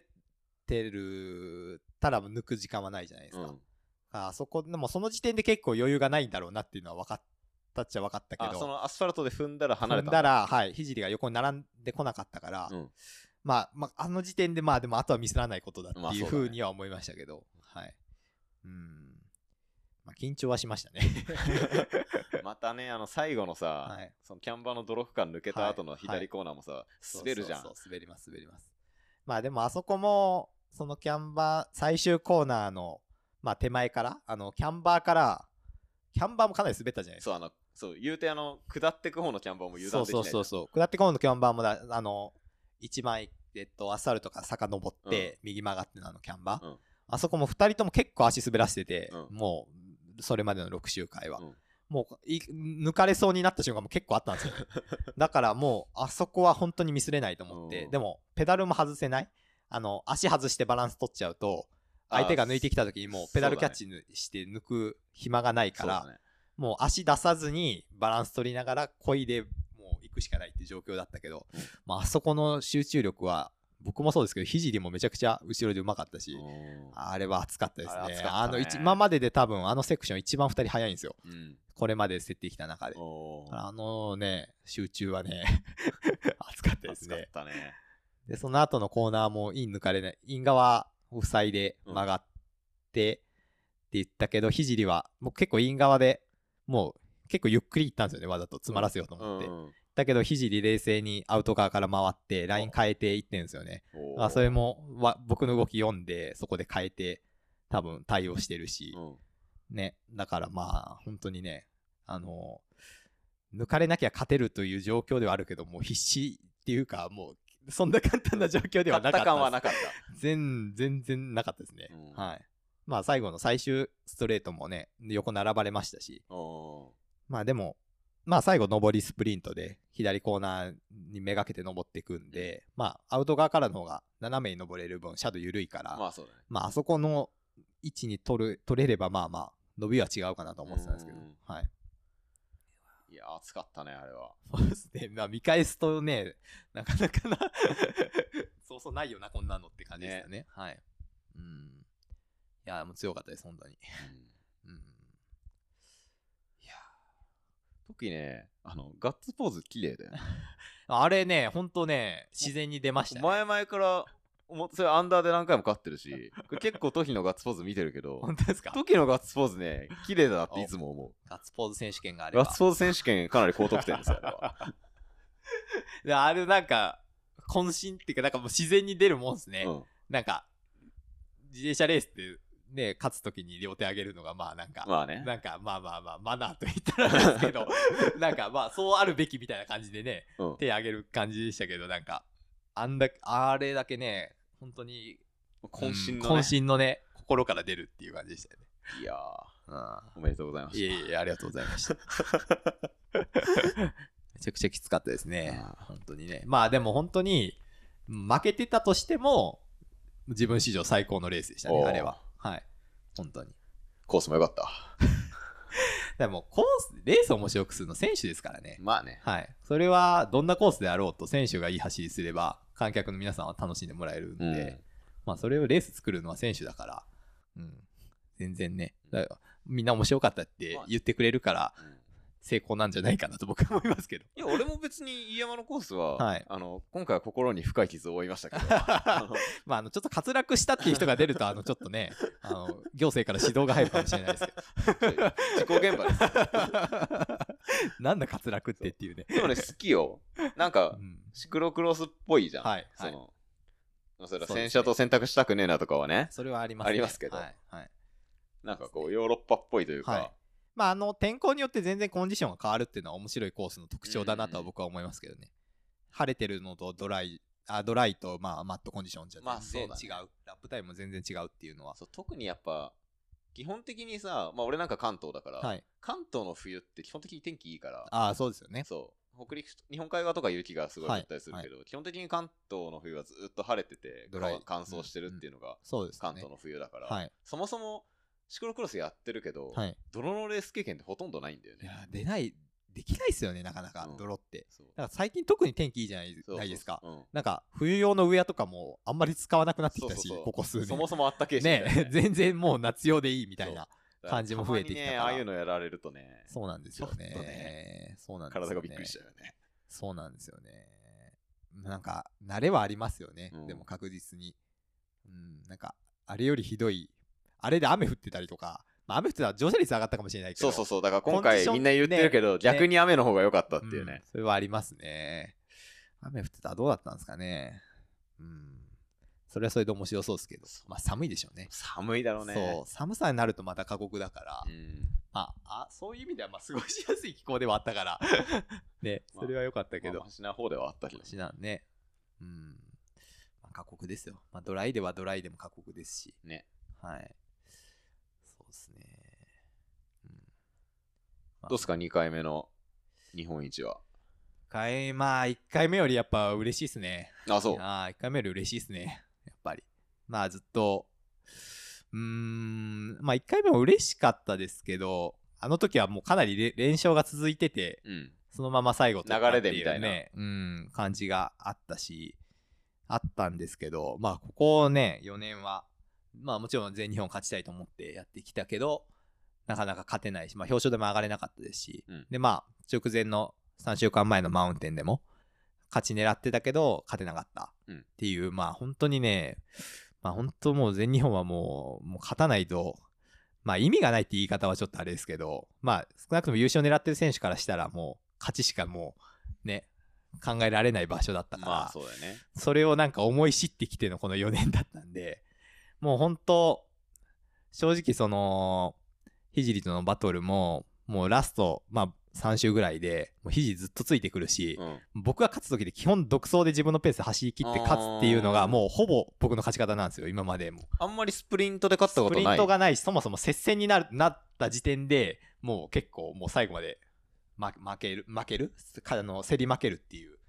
てるたら抜く時間はないじゃないですか、うん。あそこでもその時点で結構余裕がないんだろうなっていうのは分かったっちゃ分かったけあ、そどのアスファルトで踏んだら離れた。踏んだらはい聖が横に並んでこなかったから、うん。まあ、まあ、あの時点でまあでもあとはミスらないことだっていうふうには思いましたけど、はい。うん。まあ緊張はしましたね またね、あの最後のさ、はい。そのキャンバーのドロップ感抜けた後のはい。左コーナーもさ、滑るじゃん。そうそうそう。滑ります滑ります。まあでもあそこもそのキャンバー最終コーナーのまあ手前からあのキャンバーからキャンバーもかなり滑ったじゃないですか。そう、あの、そう、言うてあの、下ってく方のキャンバーも油そう断できないそうそうそう下ってコーナーのキャンバーもだあの一枚えっとアスファルトから坂登って、右曲がってのあのキャンバー、うん。あそこも2人とも結構足滑らせてて、うん。もうそれまでの6周回は、うんもうい抜かれそうになった瞬間も結構あったんですよ。だからもう、あそこは本当にミスれないと思って、うんでも、ペダルも外せない？あの、足外してバランス取っちゃうと、相手が抜いてきた時にもうペダルキャッチして抜く暇がないから、もう足出さずにバランス取りながら漕いでもう行くしかないって状況だったけど、うんまあ、あそこの集中力は僕もそうですけどひじりもめちゃくちゃ後ろでうまかったし、うんあれは熱かったですね。あね。あの一今までで多分あのセクション一番2人速いんですよ。うん。これまで設定きた中で。あのね集中はね 熱かったです熱かっねたね。でその後のコーナーもイン抜かれない。イン側を塞いで曲がって、って言ったけどひじりはもう結構イン側でもう結構ゆっくり行ったんですよねわざと詰まらせようと思って、うんだけどひじり冷静にアウト側から回ってライン変えていってんですよね。あそれもわ僕の動き読んでそこで変えて多分対応してるし、うん。ね。だからまあ本当にねあの抜かれなきゃ勝てるという状況ではあるけどもう必死っていうかもうそんな簡単な状況ではなかった勝っった。全全然なかったですね、うん。はい。まあ最後の最終ストレートもね横並ばれましたし。まあでもまあ最後上りスプリントで左コーナーにめがけて登っていくんで、まあアウト側からの方が斜めに登れる分シャドウ緩いから、まあそうだね。まあ、あそこの位置に取る取れれば、まあまあ、伸びは違うかなと思ってたんですけどうん、はい。いや、熱かったね、あれは。そうですね。まあ、見返すとね、なかなかな、そうそうないよな、こんなのって感じですよね。はい。うん。いや、もう強かったです、本当に。うん。いや時ね、あの、ガッツポーズ綺麗だよね。あれね、本当ね、自然に出ましたね。前々からそれアンダーで何回も勝ってるし、結構トヒのガッツポーズ見てるけど、本当ですか？トキのガッツポーズね、綺麗だなっていつも思ガッツポーズ選手権があう。ればガッツ。ポーズ選手権かなり高得点ですよ、あれは。であれなんか、渾身っていうか、なんかもう自然に出るもんですね。うんなんか、自転車レースってね、勝つときに両手上げるのが、まあなんか、まあね。なんかまあまあまあ、マナーと言ったらですけど、なんかまあそうあるべきみたいな感じでね、うん手上げる感じでしたけど、なんか、あんだあれだけね、本当に、渾身の、うんね渾身のね、心から出るっていう感じでしたよね。いやうんー、おめでとうございましいえいえ、ありがとうございました。めちゃくちゃきつかったですね本当にね。まあでも本当に、負けてたとしても、自分史上最高のレースでしたね、あれは。はい。本当に。た。コースも良かった。でもコース、レースを面白くするの選手ですからね。まあね。はい。それは、どんなコースであろうと、選手がいい走りすれば、観客の皆さんは楽しんでもらえるんで、うんまあ、それをレース作るのは選手だから、うん。全然ね。みんな面白かったって言ってくれるから、うん成功なんじゃないかなと僕は思いますけど。いや、俺も別に飯山のコースは、はいあの、今回は心に深い傷を負いましたけど、あ のまあ、あの、ちょっと滑落したっていう人が出ると、あの、ちょっとね、あの、行政から指導が入るかもしれないですけど。事故現場です。なんだ滑落ってっていうね。でもね、好きよ。なんかう、んシクロクロスっぽいじゃん。はいその、それはそうですね洗車と選択したくねえなとかはね、それはありますありますけどはい。はいなんかこう、ヨーロッパっぽいというか、はいまあ、あの、天候によって全然コンディションが変わるっていうのは面白いコースの特徴だなとは僕は思いますけどね。晴れてるのとドライ、あドライと、まあ、マットコンディションじゃまあ全然違う,、そうだねラップタイムも全然違うっていうのは。そう特にやっぱ、基本的にさ、まあ俺なんか関東だから、はい。関東の冬って基本的に天気いいから、ああ、そうですよね。そう、北陸、日本海側とか雪がすごい降ったりするはいけど、基本的に関東の冬はずっと晴れてて、ドライ乾燥してるっていうのがそう関東。の冬だから、はい。そもそもシクロクロスやってるけど、はい。泥のレース経験ってほとんどないんだよね。いや、出ない、できないですよね、なかなかうん、泥って。だから最近特に天気いいじゃないですか。うんなんか、冬用のウェアとかもあんまり使わなくなってきたし、ここ数年。そもそもあったけえしみたいなね、全然もう夏用でいいみたいな。感じも増えてきたからね、ああいうのやられるとね、そうなんですよねね。そうなんですよね。体がびっくりしちゃうよね。そうなんですよね。なんか、慣れはありますよね。うんでも確実に。うん、なんか、あれよりひどい、あれで雨降ってたりとか、まあ、雨降ってたら乗車率上がったかもしれないけど。そうそうそう、だから今回みんな言ってるけど、ね逆に雨の方が良かったっていううんね。それはありますね。雨降ってたらどうだったんですかね。うん。それはそれで面白そうですけど。まあ寒いでしょうね。寒いだろうね。そう。寒さになるとまた過酷だから。うんまあ、あ、そういう意味ではまあ過ごしやすい気候ではあったから。ね、まあそれは良かったけどまあ。マシな方ではあったけど。しなんね。うん。まあ、過酷ですよ。まあ、ドライではドライでも過酷ですし。ね。はい。そうですね。うん。どうすか、2回目の日本一は。回まあ1回目よりやっぱ嬉しいっすねあ、そう。ああ1回目より嬉しいっすねやっぱりまあずっとうーんまあ1回目も嬉しかったですけどあの時はもうかなりれ連勝が続いててうん。そのまま最後取ったっていう流れでみたいなね、うん、感じがあったし、あったんですけど、まあ、ここね、4年は、まあ、もちろん全日本勝ちたいと思ってやってきたけど、なかなか勝てないし、まあ、表彰でも上がれなかったですし、うんで、まあ、直前の3週間前のマウンテンでも、勝ち狙ってたけど、勝てなかったうんっていう、まあ、本当にね、まあ、本当もう全日本はもう、もう勝たないと、まあ意味がないって言い方はちょっとあれですけど、まあ少なくとも優勝狙ってる選手からしたらもう勝ちしかもうね、考えられない場所だったから、まあ、そうだよね。それをなんか思い知ってきてのこの4年だったんで、もう本当正直その、ひじりとのバトルも、もうラスト、まあ3週ぐらいで、もうひじりずっとついてくるし、うん。僕が勝つ時で基本独走で自分のペースで走り切って勝つっていうのがもうほぼ僕の勝ち方なんですよ、今までも。あんまりスプリントで勝ったことない。スプリントがないし、そもそも接戦になるなった時点でもう結構もう最後まで、ま、負ける、負ける？かあの競り負けるっていう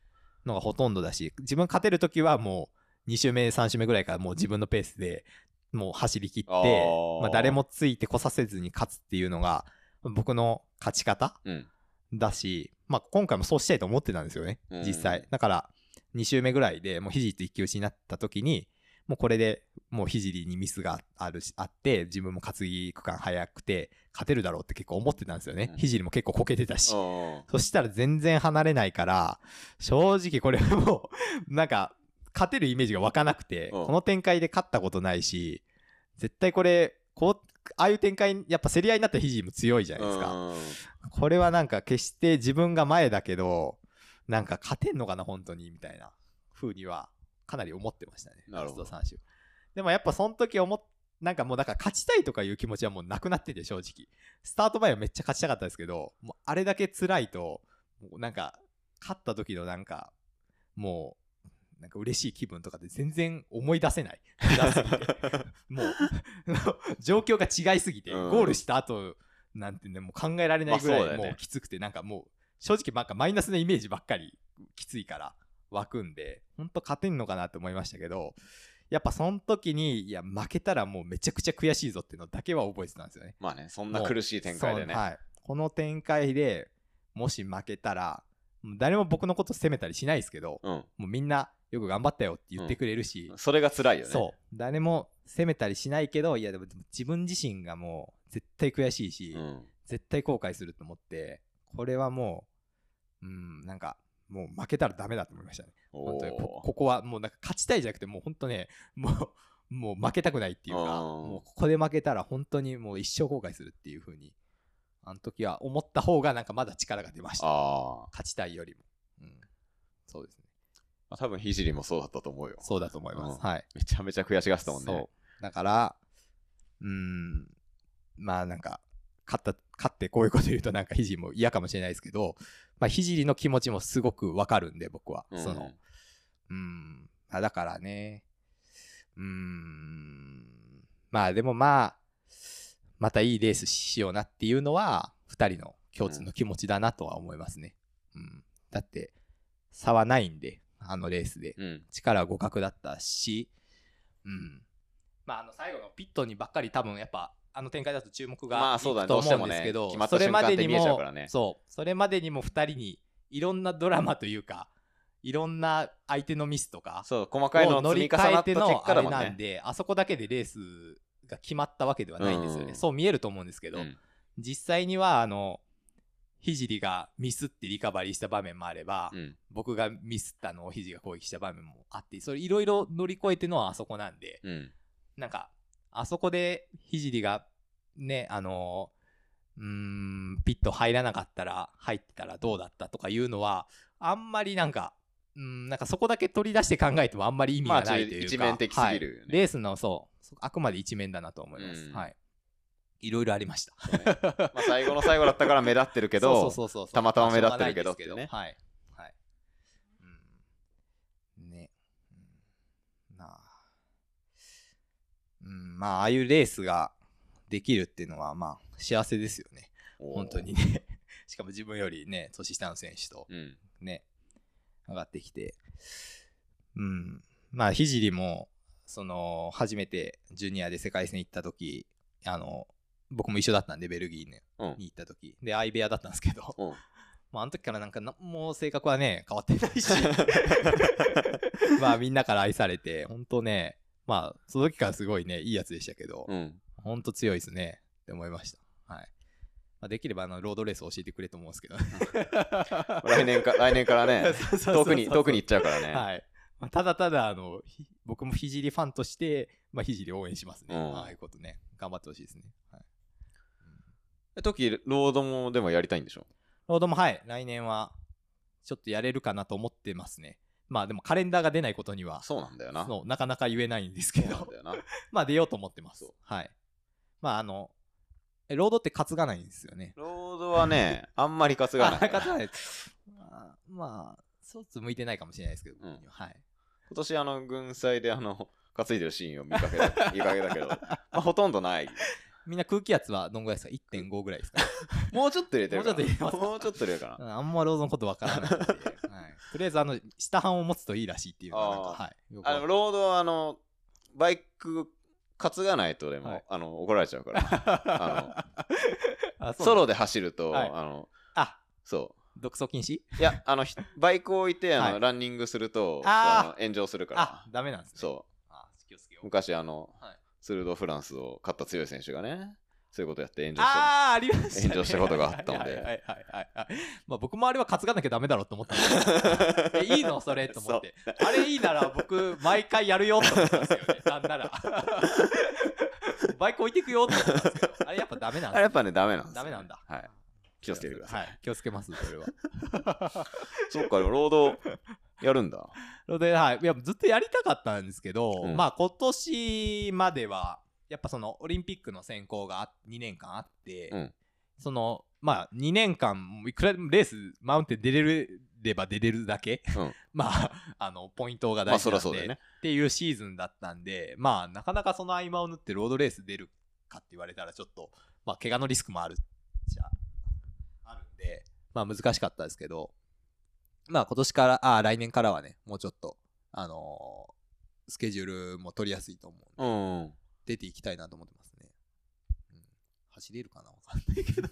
のがほとんどだし、自分勝てる時はもう2周目、3周目ぐらいからもう自分のペースでもう走り切って、まあ、誰もついてこさせずに勝つっていうのが僕の勝ち方うん。だし、まあ、今回もそうしたいと思ってたんですよね、うん実際。だから、2周目ぐらいでもうひじりと一騎打ちになった時に、もうこれでもうひじりにミスがあるし、あって、自分も担ぎ区間速くて、勝てるだろうって結構思ってたんですよね。うんひじりも結構こけてたし。うんそしたら全然離れないから、正直これもう、なんか、勝てるイメージが湧かなくて、うんこの展開で勝ったことないし、絶対これ、こう、ああいう展開、やっぱ競り合いになったらひじりも強いじゃないですか。うんこれはなんか決して自分が前だけど、なんか勝てんのかな、本当に、みたいな風にはかなり思ってましたね。なるほどラスト3周。でもやっぱその時思っなんかもうだから勝ちたいとかいう気持ちはもうなくなってて正直。スタート前はめっちゃ勝ちたかったですけど、もうあれだけ辛いと、もうなんか勝った時のなんか、もう、なんか嬉しい気分とかで全然思い出せない。もう、状況が違いすぎて、うんゴールした後なんてね、もう考えられないぐらいもうきつくて、なんかもう、正直なんかマイナスなイメージばっかりきついから湧くんで、ほんと勝てんのかなって思いましたけど、やっぱその時に、いや、負けたらもうめちゃくちゃ悔しいぞっていうのだけは覚えてたんですよね。まあね、そんな苦しい展開でね。はい。この展開でもし負けたら、誰も僕のこと責めたりしないですけど、うん。もうみんなよく頑張ったよって言ってくれるし、それが辛いよね。そう。誰も責めたりしないけど、いやでも自分自身がもう絶対悔しいし、うん。絶対後悔すると思って、これはもう、うん、なんか、もう負けたらダメだと思いましたね。本当にこここはもうなんか勝ちたいじゃなくて、もう本当ね、もう、もう負けたくないっていうか、うんもうここで負けたら本当にもう一生後悔するっていう風に、あの時は思った方がなんかまだ力が出ました。勝ちたいよりも。うん。そうですね。まあ多分、ひじりもそうだったと思うよ。そうだと思います。うんはい。めちゃめちゃ悔しがってたもんね。そう。だから、うーん、まあなんか、勝った、勝ってこういうこと言うとなんかひじりも嫌かもしれないですけど、まあひじりの気持ちもすごくわかるんで、僕は。うんその、うん、まあだからね、うーん、まあでもまあ、またいいレースしようなっていうのは、二人の共通の気持ちだなとは思いますね。うん。だって、差はないんで、あのレースで。うん。力は互角だったし、うん。まあ、あの、最後のピットにばっかり多分やっぱ、あの展開だと注目がいまあそうだねくと思うんですけど、決まったそれまでにもね、そう、それまでにも二人にいろんなドラマというか、いろんな相手のミスとかそう、細かいのを乗り換えてのあれ。なんで、あそこだけでレースが決まったわけではないんですよね。うんそう見えると思うんですけど、うん実際には、あの、ひじりがミスってリカバリーした場面もあれば、うん。僕がミスったのを肘が攻撃した場面もあって、それいろいろ乗り越えてのはあそこなんで、うん。なんか、あそこで肘がね、あのー、うーん、ピット入らなかったら、入ってたらどうだったとかいうのは、あんまりなんか、うん、なんかそこだけ取り出して考えてもあんまり意味がないというか、まあ一面的すぎるよねはいレースのそう、そあくまで一面だなと思います。うんはい。いろいろありました。ねまあ最後の最後だったから目立ってるけど、たまたま目立ってるけどまあしょうがないですけどはい。はい。うん。ね。うん、なあ。うん、まあ、ああいうレースができるっていうのは、まあ、幸せですよね。本当にね。しかも自分よりね、年下の選手とうん。ね、上がってきて、うん。まあ、聖も、その、初めてジュニアで世界戦行った時、あの、僕も一緒だったんで、ベルギーねうん。に行った時。で、相部屋だったんですけど、うん。まあ、あの時からなんかな、もう性格はね、変わってないし、まあ、みんなから愛されて、本当ね、まあ、その時からすごいね、いいやつでしたけど、うん。本当強いですね、って思いました。はい。まあ、できれば、あの、ロードレース教えてくれと思うんですけどね。来年か、来年からね、遠くに、遠くに行っちゃうからね。はい。まあ、ただただ、あの、ひ僕もひじりファンとして、まあ、ひじり応援しますね。うんああいうことね。頑張ってほしいですね。はい、え時、ロードもでもやりたいんでしょ？ロードも、はい、来年は、ちょっとやれるかなと思ってますね。まあ、でもカレンダーが出ないことには、そうなんだよな。そうなかなか言えないんですけど。まあ、出ようと思ってます。はい。まあ、あの、えロードって担がないんですよね。ロードはね、あんまり担がない。あ担がない。まあ、まあ、一つ向いてないかもしれないですけど、うんはい。今年あの、軍祭であの、担いでるシーンを見かけた見かけたけど、まあ、ほとんどない。みんな空気圧はどんぐらいですか ?1.5 ぐらいですか？もうちょっと入れてる。もうちょっと入れますかもうちょっと入れるかな。う んあんまロードのことわからなくて、はい、とりあえずあの下半を持つといいらしいっていうのはなんかあー。はい。あの、ロードはあの、バイク担がないとでも、はい。あの、怒られちゃうから。あ そうソロで走ると、はい。あの、あ。そ独走禁止？う。いや、あの、ひバイクを置いて、あの、はい。ランニングすると、炎上するから。あ。ダメなんですね。そあ気をつけよう。う。昔、あの、はいツール・ド・フランスを勝った強い選手がね、そういうことやって炎上してああありましたね。炎上したことがあったので。はいはいはいはいはい。まあ僕もあれは担がなきゃダメだろうと思ったんで いいの？それ？と思って。あれいいなら僕毎回やるよと思ったんですよね。なんなら。バイク置いていくよと思ったんですけどあれやっぱダメなんですあれやっぱね、ダメなんですよダメなんだ。はい。気をつけてください。はい。気をつけますそれは。そっか、でもロードやるんだ。ので、はい、いやずっとやりたかったんですけど、うんまあ今年まではやっぱそのオリンピックの選考が2年間あって、うんそのまあ2年間いくらでもレースマウンテン出れれば出れるだけ、うん まああのポイントが大事なんで。っていうシーズンだったんでまあなかなかその合間を縫ってロードレース出るかって言われたらちょっとまあ怪我のリスクもあるじゃあるんでまあ難しかったですけどまあ今年からあ来年からはねもうちょっとあのースケジュールも取りやすいと思うんでうん。出ていきたいなと思ってますね、うん、走れるかな？わかんないけど。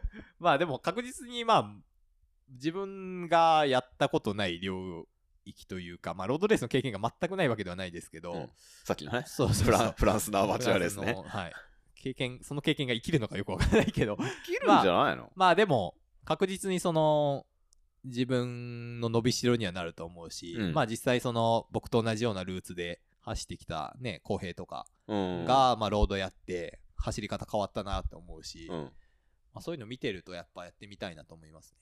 まあでも確実にまあ自分がやったことない領域というか、まあ、ロードレースの経験が全くないわけではないですけど、うん。さっきのね、そうそうそう。フランスのアマチュアレースね。はい。経験、その経験が生きるのかよくわからないけど、切るんじゃないの、まあでも、確実にその、自分の伸びしろにはなると思うし、うんまあ実際その、僕と同じようなルーツで走ってきたね、公平とかうん。が、まあロードやって、走り方変わったなと思うし、うん。まあ、そういうの見てるとやっぱやってみたいなと思いますね。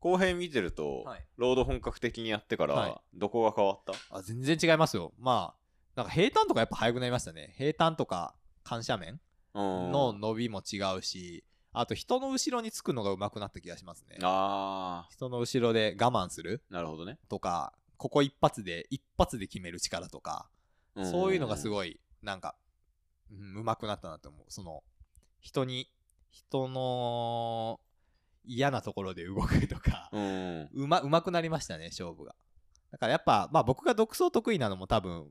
後編見てると、はいロード本格的にやってから、はいどこが変わった？あ全然違いますよ。まあ、なんか平坦とかやっぱ速くなりましたね。平坦とか緩斜面のの伸びも違うし、あと人の後ろにつくのが上手くなった気がしますね。あ人の後ろで我慢するー、なるほどね。とか、ここ一発で、一発で決める力とか、そういうのがすい。ごい、なんか、うん、上手くなったなと思う。その、人に、人の嫌なところで動くとか、うん。うま、上手くなりましたね、勝負が。だからやっぱ、まあ僕が独走得意なのも多分、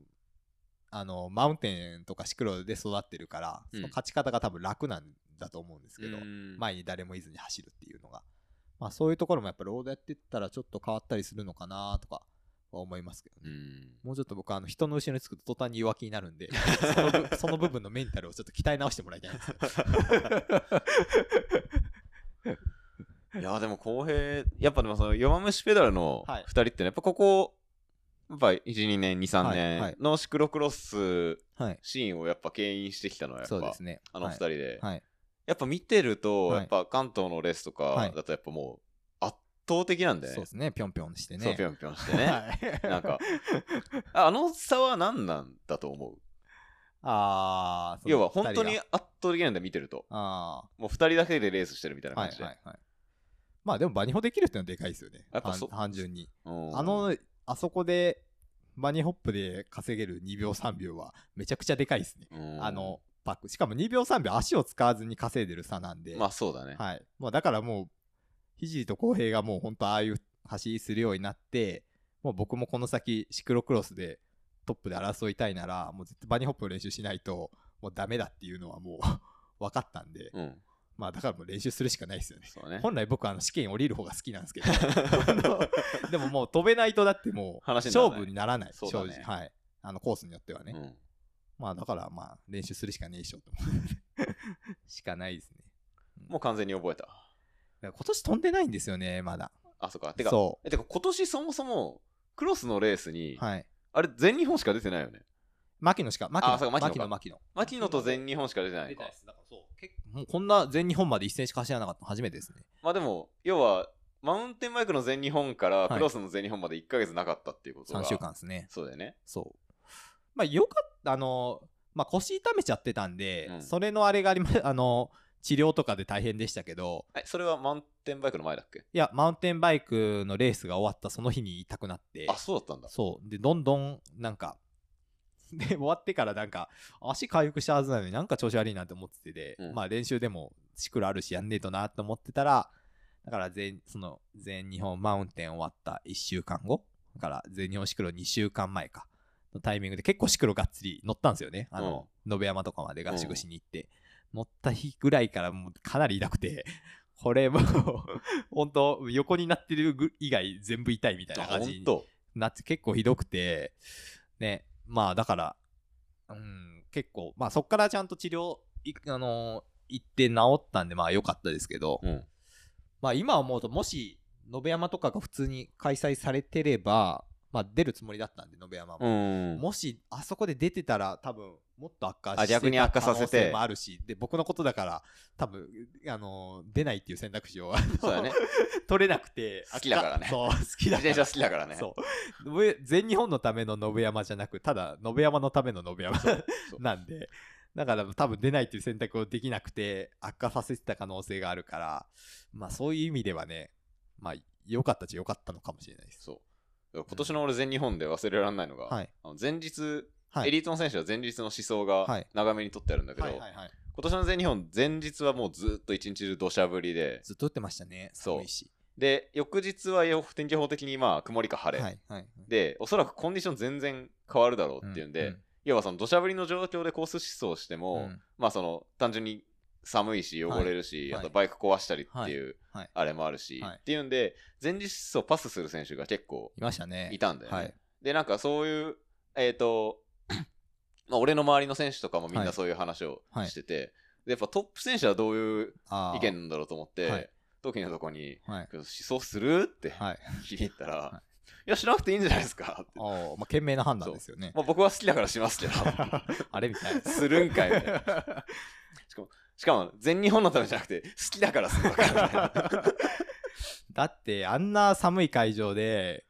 あの、マウンテンとかシクロで育ってるから、うんその勝ち方が多分楽なんだと思うんですけど、うん前に誰もいずに走るっていうのが。まあそういうところもやっぱロードやってったらちょっと変わったりするのかなとかは思いますけどね。うん。もうちょっと僕はあの人の後ろにつくと途端に弱気になるんで、その部その部分のメンタルをちょっと鍛え直してもらいたいんですよ。いや、でも公平、やっぱでもその弱虫ペダルのはい2人ってね、やっぱここ、やっぱ1、2年、2、3はいはい年のシクロクロスはい。シーンをやっぱ牽引してきたのはやっぱそうですね。あの2人で、はい。やっぱ見てると、はいやっぱ関東のレースとかはいだとやっぱもう圧倒的なんだよね。そうですね。ぴょんぴょんしてね。そうぴょんぴょんしてね。はいなんか、ああの差は何なんだと思う？ああ、要は本当に圧倒的なんだよ見てると。あもう2人だけでレースしてるみたいなあ、は感じで。いはいはい。まあでもバニホできるってのはでかいですよね。単やっぱそ単純に。うんあの、あそこで、バニホップで稼げる2秒3秒はめちゃくちゃでかいですね。うんあの、パック。しかも2秒3秒足を使わずに稼いでる差なんで。まあそうだね。はい。もうだからもう、ひじりと浩平がもう本当ああいう走りするようになって、もう僕もこの先シクロクロスでトップで争いたいなら、もう絶対バニーホップの練習しないと、もうダメだっていうのはもう 分かったんで、うん。まあだからもう練習するしかないですよね。そうね。本来僕はあの試験降りる方が好きなんですけど。でももう飛べないとだってもう勝負にならない。そうだね。正直。はい。あのコースによってはね、うん。まあだからまあ練習するしかねえでしょと。しかないですね。もう完全に覚えた。今年飛んでないんですよねまだ。あ、そっか。てか、そえてか今年そもそもクロスのレースに、うはい。あれ全日本しか出てないよね。牧野しか牧野。あそうか牧野か。牧野牧野。と全日本しか出てないのか。出た。です。だからそうもうこんな全日本まで一戦しか走らなかったの初めてですねまあでも、要は、マウンテンバイクの全日本からはいクロスの全日本まで1ヶ月なかったっていうことが、3週間ですねそうだよね。そう。まあ、よかった、あの、まあ、腰痛めちゃってたんで、うんそれのあれがありま、あの、治療とかで大変でしたけど、え、それはマウンテンバイクの前だっけ？いや、マウンテンバイクのレースが終わったその日に痛くなって、あ、そうだったんだ。そう。で、どんどん、なんか、で、終わってからなんか、足回復したはずなのになんか調子悪いなって思っててで、うん。まあ練習でもシクロあるしやんねえとなと思ってたら、だから全、その、全日本マウンテン終わった1週間後、だから全日本シクロ2週間前か、のタイミングで結構シクロがっつり乗ったんですよね。あの、延山とかまで合宿しに行って、乗った日ぐらいからもうかなり痛くて、これもう、本当横になってるぐ以外全部痛いみたいなあ、感じほんと。なって結構ひどくて、ね、まあだから、うん、結構、まあそっからちゃんと治療、いあのー行って治ったんで、まあ良かったですけど、うん。まあ今思うと、もし、延山とかが普通に開催されてれば、まあ出るつもりだったんで、延山も。うん。もし、あそこで出てたら、多分もっと悪化してあ逆に悪化させてた可能性もあるし、で、僕のことだから、多分あのー出ないっていう選択肢を、そうだね。取れなくて、好きだからねそう、好きだから自転車好きだからね。そう。上全日本のための延山じゃなく、ただ、延山のための延山 なんで、だから多分出ないっていう選択をできなくて、悪化させてた可能性があるから、まあそういう意味ではね、まあ良かったっちゃ良かったのかもしれないです。そう。今年の俺全日本で忘れられないのが、はい。あの前日、はい。エリートの選手は前日の思想がはい長めに取ってあるんだけど、はいはいはい。今年の全日本前日はもうずっと一日中土砂降りで、ずっと打ってましたね。そう寒いし。で、翌日はよ天気予報的にまあ曇りか晴れ。はいはい。で、おそらくコンディション全然変わるだろうっていうんで、うん要はその土砂降りの状況でコース疾走しても、うんまあその単純に寒いし汚れるし、はいあとバイク壊したりっていうはいはいあれもあるし、はいっていうんで前日疾走パスする選手が結構いましたね。いたんだでなんかそういうえっ、とまあ俺の周りの選手とかもみんはないそういう話をはいしてて、でやっぱトップ選手はどういう意見なんだろうと思って、はい時のとこにはい。「思想する?」ってはい。聞きに行ったら「はいやしなくていいんじゃないですか」って。ああ、まあ、賢明な判断ですよね。まあ、僕は好きだからしますけど あれみたいな。するんかいみたいなしかもしかも全日本のためじゃなくて好きだからするのかだってあんな寒い会場で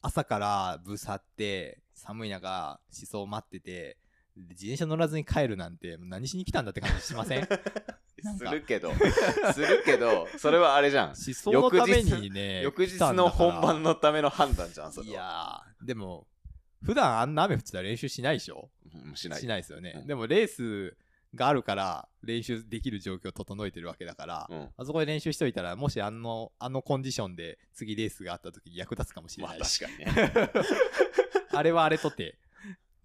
朝からブース張って寒い中思想待っててで自転車乗らずに帰るなんて何しに来たんだって感じしません？するけど。するけどそれはあれじゃん。思想のためにね翌日の本番のための判断じゃんそれいはやーでも普段あんな雨降ってたら練習しないでしょ？うんしない。しないですよね、うん。でもレースがあるから練習できる状況を整えてるわけだから、うん。あそこで練習しといたらもしあのあのコンディションで次レースがあった時に役立つかもしれまあないし、確かにね。あれはあれとて、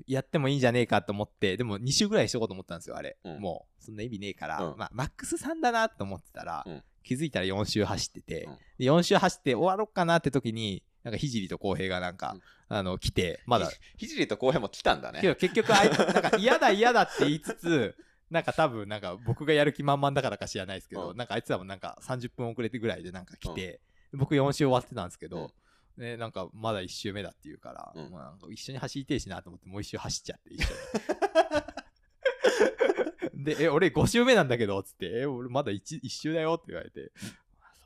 やってもいいんじゃねえかと思って、でも2週ぐらいしとこうと思ったんですよ、あれ。うん。もう、そんな意味ねえから、うん。まあ、マックス3だなと思ってたら、うん。気づいたら4週走ってて、うん。で4週走って終わろっかなって時に、なんか、ひじりと浩平がなんか、うん。あの、来て、まだ、ひひじりと浩平も来たんだね。結局あい、なんか嫌だ嫌だって言いつつ、なんか多分なんか僕がやる気満々だからか知らないですけど、うん。なんかあいつらもなんか30分遅れてぐらいでなんか来て、僕4周終わってたんですけど、ね、なんかまだ1周目だって言うから、うん。まあ、なんか一緒に走りてえしなと思ってもう1周走っちゃって一緒に。で、え、俺5周目なんだけど、つって、え、俺まだ 1, 一周だよって言われて、さ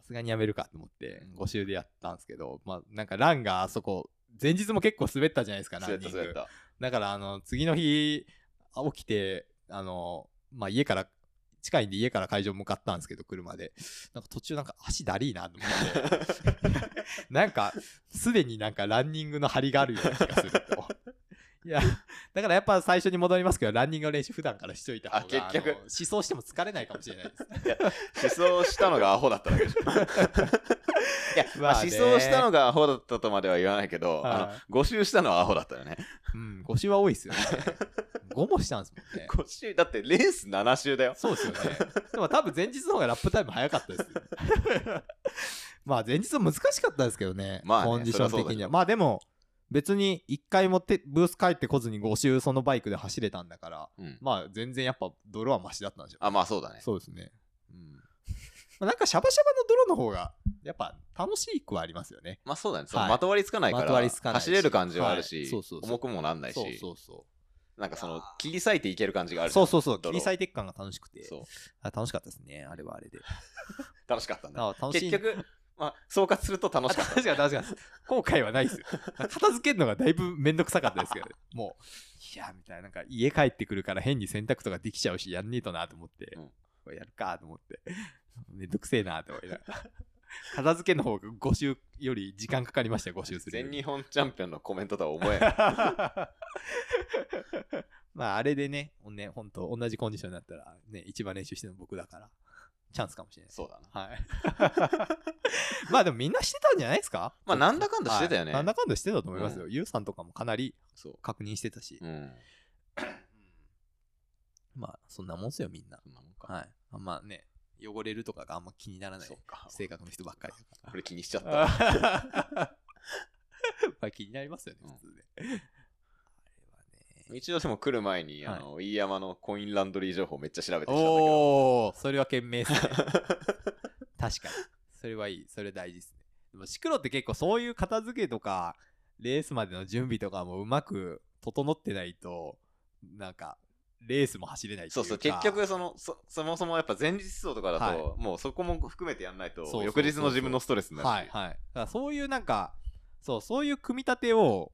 すがにやめるかと思って5周でやったんですけど、まあなんかランがあそこ、前日も結構滑ったじゃないですか、だから、あの、次の日、あ起きて、あの、まあ、家から、近いんで家から会場向かったんですけど、車で。なんか途中なんか足だりーなと思って。なんか、すでになんかランニングの張りがあるような気がすると。いいや、だからやっぱ最初に戻りますけど、ランニングの練習普段からしといた方が、あ結局思想しても疲れないかもしれないです。思想したのがアホだっただけでしょ。いや、まあ、思想したのがアホだったとまでは言わないけど、はいあの、5周したのはアホだったよね。うん、5週は多いですよね。5もしたんですもんね。5周、だってレース7周だよ。そうですよね。でも多分前日の方がラップタイム早かったですよ。まあ前日は難しかったですけどね。まあねコンディション的には。まあでも、別に1回もてブース帰ってこずに5周そのバイクで走れたんだから、うん。まあ全然やっぱ泥はマシだったんでしょう。あ、まあそうだね。そうですね。うん。まあなんかシャバシャバの泥の方が、やっぱ楽しくはありますよね。まあそうだね。はいまとわりつかないかまとわりつからないし走れる感じはあるはいし、重くもなんないし、そうそうそなんかその切り裂いていける感じがあう。るそうそうそう。切泥り裂いていく感が楽しくて。そうあ楽しかったですね。あれはあれで。楽しかったんだ。結局、まあ、総括すると楽しかった。確かに確かに。後悔はないですよ。片付けるのがだいぶめんどくさかったですけどね。もう、いや、みたいな、なんか家帰ってくるから変に洗濯とかできちゃうし、やんねえとなと思って、うんこれやるかと思って、めんどくせえなと思いながら。片付けの方が5週より時間かかりましたよ、5週する。全日本チャンピオンのコメントとは思えない。まあ、あれでね、ね、本当同じコンディションになったら、ね、一番練習してるの僕だから、チャンスかもしれない。そうだな。はい。まあでもみんなしてたんじゃないですか？まあなんだかんだしてたよねはいなんだかんだしてたと思いますよ。うゆうさんとかもかなりそう。確認してたし。うん。まあそんなもんすよみんな。そんなもんか。はい。まね、汚れるとかがあんま気にならない。性格の人ばっかりだこれ気にしちゃっかた。ら。まあ気になりますよね、うん普通で。一応でも来る前に、はいあの、飯山のコインランドリー情報めっちゃ調べてきたんだけど。おー、それは賢明ですね。確かに。それはいい。それ大事ですね。でもシクロって結構そういう片付けとか、レースまでの準備とかもうまく整ってないと、なんか、レースも走れないそうそう、結局そのそ、そもそもやっぱ前日走とかだと、はもうそこも含めてやんないと、翌日の自分のストレスになるし。はいはい。だからそういうなんか、そう、そういう組み立てを、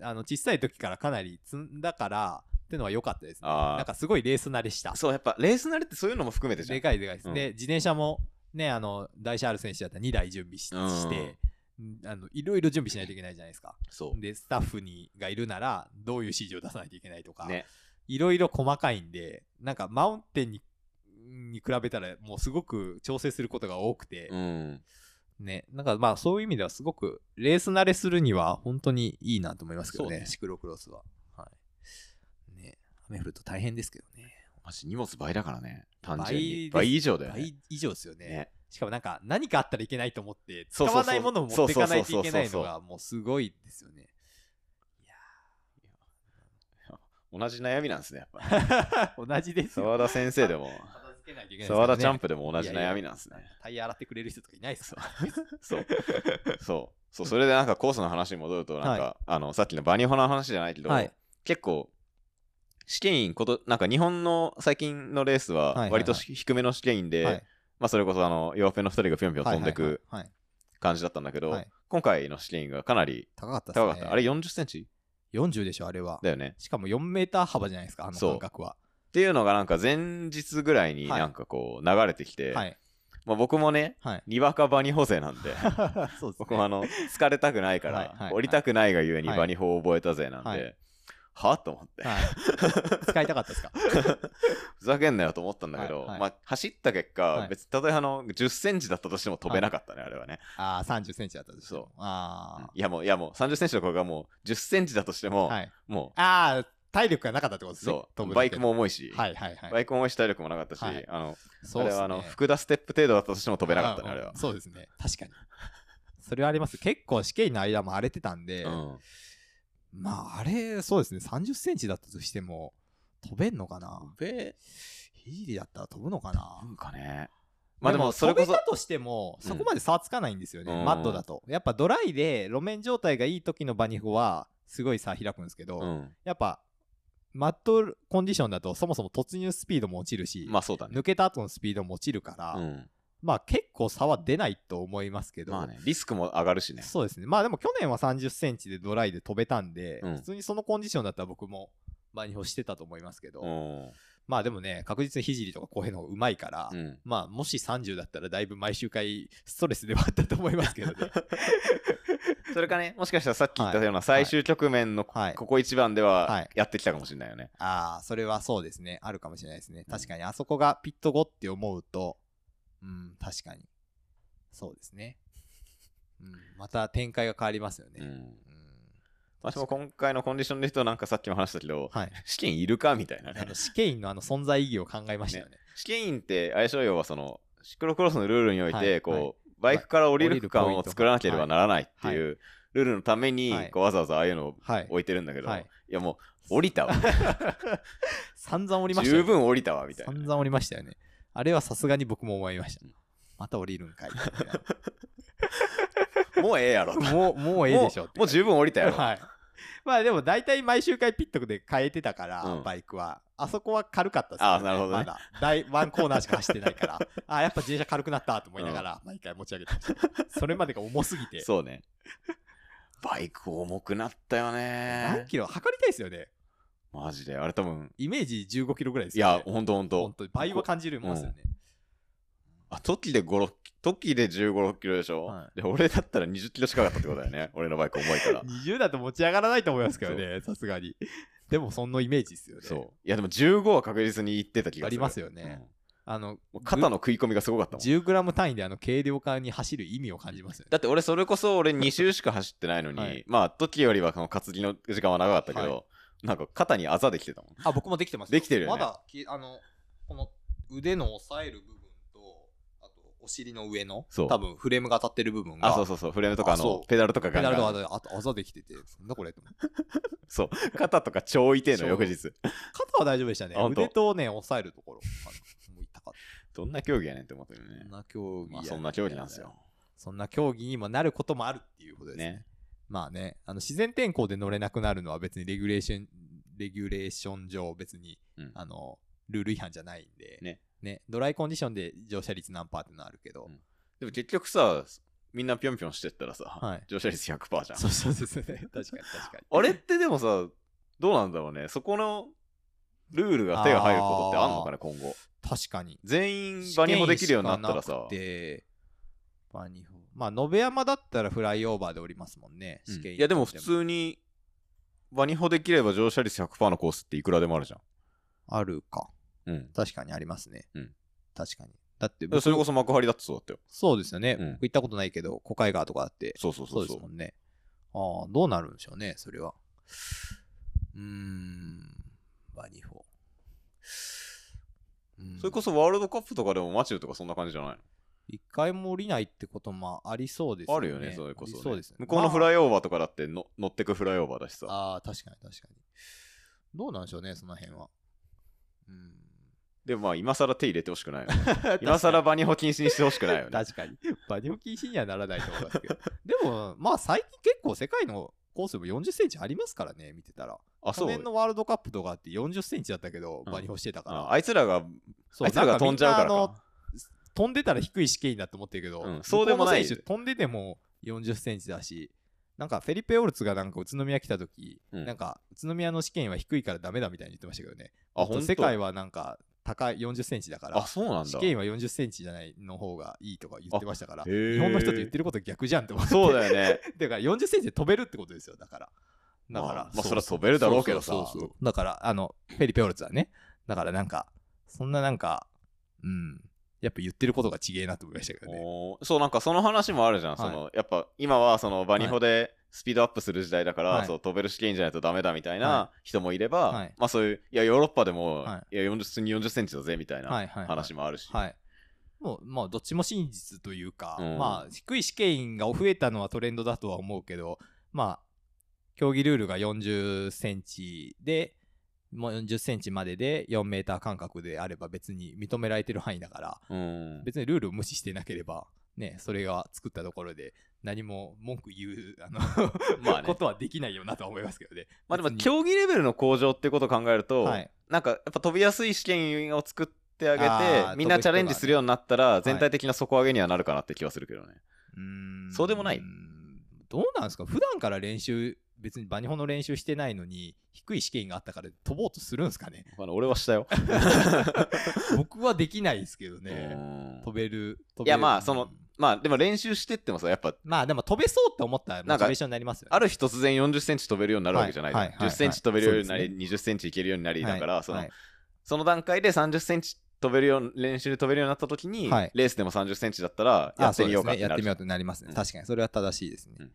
あの、小さい時からかなり積んだから、ってのは良かったですね。あーなんかすごいレース慣れした。そう、やっぱレース慣れってそういうのも含めてじゃん。でかいでかいです。うんで、自転車も、ね、あの、台車ある選手だったら2台準備し,、うんして、んあの、いろいろ準備しないといけないじゃないですか。そで、スタッフにがいるなら、どういう指示を出さないといけないとか、う。ね。いろいろ細かいんで、なんかマウンテンに、に比べたら、もうすごく調整することが多くて、うん。ね、なんかまあそういう意味ではすごくレース慣れするには本当にいいなと思いますけどね、ねシクロクロスは。はい。ね、雨降ると大変ですけどね。マジ荷物倍だからね。単純に。倍以上だよね。倍以上ですよね。ねしかもなんか何かあったらいけないと思って、使わないものを持っていかないといけないのがもうすごいですよね。いや同じ悩みなんですね、やっぱ。ー 同じですよ。沢田先生でも、けないといけないですからね沢田チャンプでも同じ悩みなんですね。タイヤ洗ってくれる人とかいないですか そう。そう。そう、それでなんかコースの話に戻ると、なんか、はあの、さっきのバニホの話じゃないけど、はい結構、試験員こと、なんか日本の最近のレースは、割とし低めの試験員で、はいまあそれこそあの、弱ペンの二人がぴょんぴょん飛んでく感じだったんだけど、はい今回の試験員がかなり高かったね。高かった。あれ40センチ？40でしょ、あれは。だよね。しかも4メーター幅じゃないですか、あの感覚は。っていうのがなんか前日ぐらいにはいなんかこう流れてきて、はい。まあ僕もね、はい。にわかバニホ勢なんで、そうですね。僕もあの、疲れたくないから、はいはい降りたくないがゆえにはいバニホを覚えたぜなんで、はと思って、はい。使いたかったですか？ふざけんなよと思ったんだけど、まあ走った結果、はい別に例えばあの10センチだったとしても飛べなかったね、あれはね。ああ、30センチだったでしょ。そうあいやもう、いやもう30センチの頃がもう10センチだとしてあ。も、はい。もああ、体力がなかったってことですね。う、そう、バイクも重いし、はいはいはい。バイクも重いし体力もなかったし、はいあの、そねあれはあの、福田ステップ程度だったとしても飛べなかったね、あれはうん。そうですね。確かに。それはあります。結構試験の間も荒れてたんで、うん。まああれ、そうですね。30センチだったとしても、飛べんのかな？べヒーリーだったら飛ぶのかな？なんかね。まあでも、それこそ飛べ、たとしても、そこまで差はつかないんですよね、うんマッドだと。やっぱドライで路面状態がいい時のバニホは、すごい差開くんですけど、うん。やっぱ、マッドコンディションだとそもそも突入スピードも落ちるし、まあそうだね。抜けた後のスピードも落ちるから、うん。まあ結構差は出ないと思いますけど、まあね、リスクも上がるしね。そうですね。まあでも去年は30センチでドライで飛べたんで、うん普通にそのコンディションだったら僕もバニホしてたと思いますけど、うん。まあでもね、確実にひじりとかこういうのがうまいから、うん。まあもし30だったらだいぶ毎週回ストレスではあったと思いますけどね。それかね、もしかしたらさっき言ったようはない最終局面のはいここ一番でははいやってきたかもしれないよね。ああ、それはそうですね。あるかもしれないですね。確かにあそこがピット後って思うと、うん、確かに。そうですね。うん、また展開が変わりますよね。うん。うん私も今回のコンディションで言うとなんかさっきも話したけど、はい。試験いるかみたいなねあの。試験員のあの存在意義を考えましたよね。試験員って相性要はそのシクロクロスのルールにおいて、はいこう、はいバイクから降りる区間を作らなければならないっていうルールのために、はいこうわざわざああいうのをはい。置いてるんだけど、はいい、やもう降りたわ 散々降りましたよね。十分降りたわみたいな散々降りましたよね。あれはさすがに僕も思いましたうん。また降りるんかい。もうええやろともう、もうええでしょもう十分降りたやろ、はい。まあでも大体毎週回ピットで変えてたから、うんバイクは。あそこは軽かったですあなるほどねまだ。大ワンコーナーしか走ってないから。あやっぱ自転車軽くなったと思いながら、毎回持ち上げてました。それまでが重すぎて。そうねバイク重くなったよ何ねキロ測りたいですよね。マジであれ多分イメージ15キロぐらいですいよね。やほんとほんと本当に倍は感じるもんですよね。あ時で5、6時で15、6キロでしょ、はで俺だったら20キロ近かったってことだよね。俺のバイク重いから。20だと持ち上がらないと思いますけどね、さすがに。でもそんなイメージですよね。そう。いやでも15は確実にいってた気がする。ありますよねあの、うん。もう肩の食い込みがすごかったもん。10g 単位であの軽量化に走る意味を感じますよね。だって俺それこそ俺 2周しか走ってないのに、はい。まあ時よりはその担ぎの時間は長かったけど、はなんか肩にあざできてたもん。あ、僕もできてますできてるよね。まだき、あの、この腕の押さえる部分お尻の上の、そう。多分フレームが当たってる部分が、あそうそうそう。フレームとかあのペダルとかペダルとかあとあざできてて、なんだこれと思って。そう。肩とか超痛えの翌日。肩は大丈夫でしたね。あ。本当？腕とね、押さえるところ。あのもう痛かっどんな競技やねんって思ってるた。ね。そんな競技やまあそんな競技なんですよ。そんな競技にもなることもあるっていうことですね。ね。まあね、あの自然天候で乗れなくなるのは別にレギュレーション、レギュレーション上別に、うん。あの、ルール違反じゃないんで、ねドライコンディションで乗車率何パーってのはあるけど、うんでも結局さみんなぴょんぴょんしてったらさ、はい乗車率100%じゃんそうそうですね。確かに確かに。あれってでもさどうなんだろうねそこのルールが手が入ることってあんのかね今後確かに。全員バニホできるようになったらさバニホ。まあ、延山だったらフライオーバーで降りますもんね。うん試験、いやでも普通にバニホできれば乗車率100%のコースっていくらでもあるじゃあるか。んうん確かにありますね。うん確かに。だってそれこそ幕張だってそうだったよそうですよね。うん僕行ったことないけど、小海川とかあって、そうそうそそううそうですもんね。ああ、どうなるんでしょうね、それは。うーん、バニホ。うんそれこそワールドカップとかでもマチューとかそんな感じじゃないの？一回も降りないってこともありそうですよね。あるよねそれこそ,、ありそうですよね。向こうのフライ、イオーバーとかだっての乗ってくフライオーバーだしさああ、確かに確かに。どうなんでしょうね、その辺は。うん。でもまあ今更手入れてほしくないよね 今更バニホ禁止にしてほしくないよね確かに。バニホ禁止にはならないと思いますけど。でも、まあ最近結構世界のコースも40センチありますからね、見てたら。去あそう年のワールドカップとかって40センチだったけど、うんバニホしてたから。ああいつらがあいつらが飛んじゃうからなんか飛んでたら低い試験だと思ってるけど、うんそうでもない飛んでても40センチだし、なんかフェリペ・オルツがなんか宇都宮来た時、うんなんか宇都宮の試験は低いからダメだみたいに言ってましたけどね。あ世界はなんか高い40センチだからあ、そうなんだ試験は40センチじゃないの方がいいとか言ってましたから、日本の人と言ってること逆じゃんって思って。そうだよね だから40センチで飛べるってことですよ、だから。だから、まあまあそりゃ飛べるだろうけどさそうそうそうだから、あの、フェリペオルツはね。だからなんか、そんななんか、うん。やっぱ言ってることが違えなと思いましたけどね。そうなんかその話もあるじゃん、はいそのやっぱ今はそのバニホでスピードアップする時代だから、はい。そう飛べる試験じゃないとダメだみたいはな人もいれば、はい。まあそういういやヨーロッパでも、、はい。や40普通に40センチだぜみたいはいな話もあるし、はい。もう、まあ、どっちも真実というか、うん。まあ、低い試験員が増えたのはトレンドだとは思うけど、まあ、競技ルールが40センチで、もう40センチまでで4メーター間隔であれば別に認められてる範囲だから、うん。別にルールを無視してなければ、ね、それが作ったところで何も文句言う、あの、まあね。ことはできないよなとは思いますけどね。まあでも競技レベルの向上ってことを考えると、はい。なんかやっぱ飛びやすい試験を作ってあげてみんなチャレンジするようになったらね。全体的な底上げにはなるかなって気はするけどね、うーん。そうでもない。どうなんですか？普段から練習別にバニホの練習してないのに、低い試験があったから飛ぼうとするんですかね？まあ俺はしたよ。僕はできないですけどうね。ん。飛べる。飛べる。いやまあそのうんまあでも練習してってもさ、やっぱまあでも飛べそうって思ったらモなんかチベーションになりますよね。ある日突然40センチ飛べるようになるわけじゃない。はいはいはい10センチ飛べるようになり、そう20センチいけるようになり、だから、その、はいその段階で30センチ飛べるよう練習で飛べるようになった時に、はいレースでも30センチだったらやあってみようかそですね。やってみようととなりますね。うん確かに、それは正しいですね。うん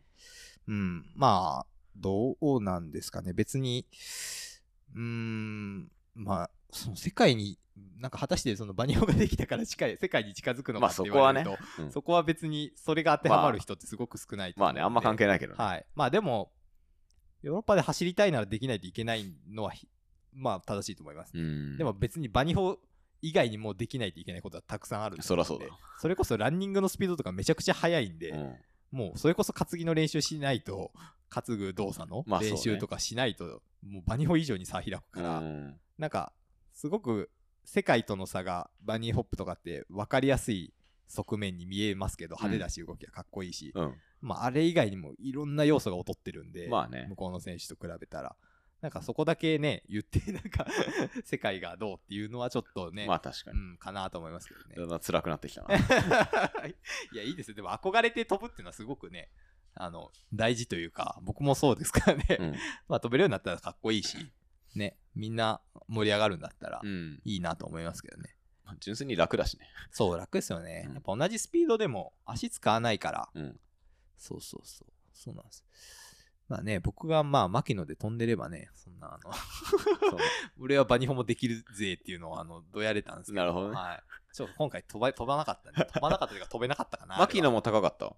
うん。まあ、どうなんですかね。別に、うーん、まあ、その世界に、なんか果たしてそのバニオができたから近い世界に近づくのまあかってそこはね言われると、うんそこは別にそれが当てはまる人ってすごく少ないと思うんでまあね、あんま関係ないけどね。はい。まあでも、ヨーロッパで走りたいならできないといけないのはひ、まあ正しいと思います。うんでも別にバニホ以外にもできないといけないことはたくさんあると思うんでそらそうだ。それこそランニングのスピードとかめちゃくちゃ速いんで、うんもうそれこそ担ぎの練習しないと、担ぐ動作の練習とかしないと、もうバニホ以上に差開くから、うんなんか、すごく世界との差がバニーホップとかって分かりやすい側面に見えますけど、派手だし動きがかっこいいし、うん。まああれ以外にもいろんな要素が劣ってるんで、まあね向こうの選手と比べたら。なんかそこだけね、言って、なんか、世界がどうっていうのはちょっとね、まあ確かに。うん、かなと思いますけどね。だんだん辛くなってきたな。いや、いいですよ。でも憧れて飛ぶっていうのはすごくね、あの、大事というか、僕もそうですからね。うん まあ飛べるようになったらかっこいいし、ね、みんな盛り上がるんだったらうん。いいなと思いますけどね。まあ純粋に楽だしね。そう、楽ですよね。うんやっぱ同じスピードでも足使わないから、うん。そうそうそう。そうなんです。まあね、僕がまあ、牧野で飛んでればね、そんな、あの、そう 俺はバニホもできるぜっていうのを、あの、どやれたんですけど。なるほどねはい。ちょっと今回飛ば飛ばなかったんで、飛ばなかったというか飛べなかったかな。牧野も高かった？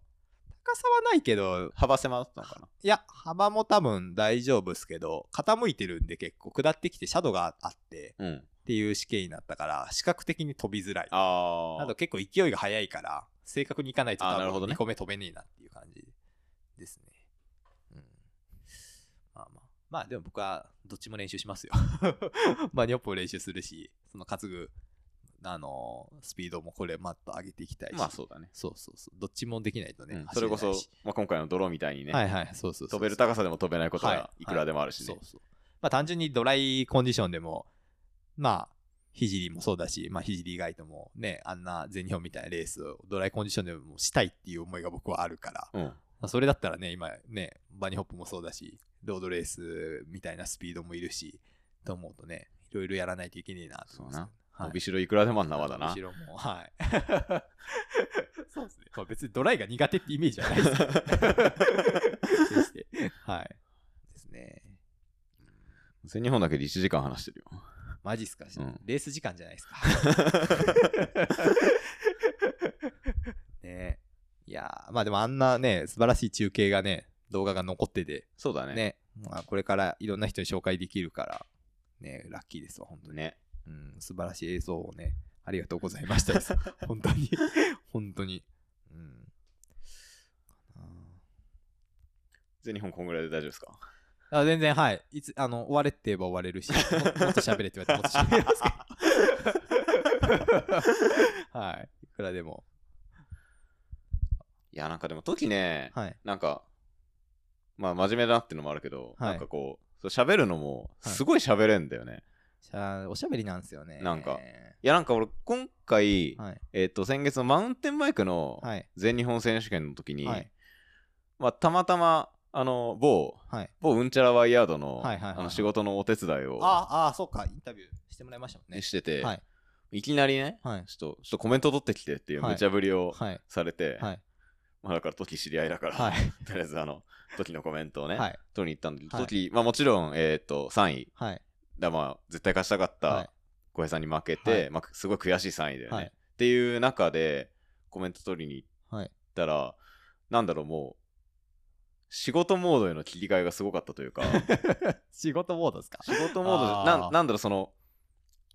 高さはないけど、幅狭だったのかな？いや、幅も多分大丈夫ですけど、傾いてるんで結構下ってきてシャドウがあってうん。っていう試験になったから、視覚的に飛びづらい。ああと結構勢いが速いから、正確にいかないと多分あーなるほどね2個目飛べねえなっていう感じですね。うん。まあまあ。まあでも僕はどっちも練習しますよ。まあニョップも練習するし、その担ぐ、あのースピードもこれマット上げていきたいし。まあそうだね。そうそうそう。どっちもできないとね。うんそれこそまあ、今回の泥みたいにね、はいはい、そうそう飛べる高さでも飛べないことははいくらでもあるしね。そうそう。まあ単純にドライコンディションでも、まあ、ひじりもそうだし、まあひじり以外ともね、あんな全日本みたいなレースをドライコンディションでもしたいっていう思いが僕はあるから、うん。まあ、それだったらね、今ね、バニーホップもそうだし、ロードレースみたいなスピードもいるし、と思うとね、いろいろやらないといけねえなと思いますそうなはい伸びしろいくらでもあんなまだな。後ろも、はい。そうですね。まあ、別にドライが苦手ってイメージはないですよ決してはい。ですね。全日本だけで1時間話してるよ。マジっすか、うんレース時間じゃないですか。ねえ。いやーまあでもあんなね、素晴らしい中継がね、動画が残ってて、そうだね。ね、まあ、これからいろんな人に紹介できるから、ね、ラッキーですわ、本当に。ね。うん、素晴らしい映像をね、ありがとうございましたです。本当に、本当に。うん。あ全日本こんぐらいで大丈夫ですか？あ全然、はい。いつ、あの、終われって言えば終われるし、ももっと喋れって言われてもっと喋れますけど。はい。いくらでも。いや、なんかでも時ね、はい。なんか、まあ真面目だなってのもあるけど、はいなんかこう、喋るのも、はいすごい喋れんだよね。しゃおしゃべりなんですよね。なんかいや、なんか俺、今回、はい。えっ、と、先月のマウンテンバイクのはい。全日本選手権の時に、はいまあ、たまたま、あの、某、はい。某うんちゃらワイヤードの,、仕事のお手伝いを、ああ、あそうか。インタビューしてもらいましたもんねね、。してて、はい。いきなりね、はい。ちょっと、ちょっとコメント取ってきてっていうはい無茶ぶりをはい。されて、はい。まあだから時知り合いだから、はい。とりあえずあの、時のコメントをね、はい。取りに行ったんで、はい時、まあもちろん、えっ、と、3位。はい。だまあ、絶対勝ちたかっはいた小平さんに負けて、はいまあ、すごい悔しい3位だよね。はいっていう中で、コメント取りに行っはい。たら、なんだろう、もう、仕事モードへの切り替えがすごかったというか、仕事モードですか？仕事モードなん、なんだろう、その、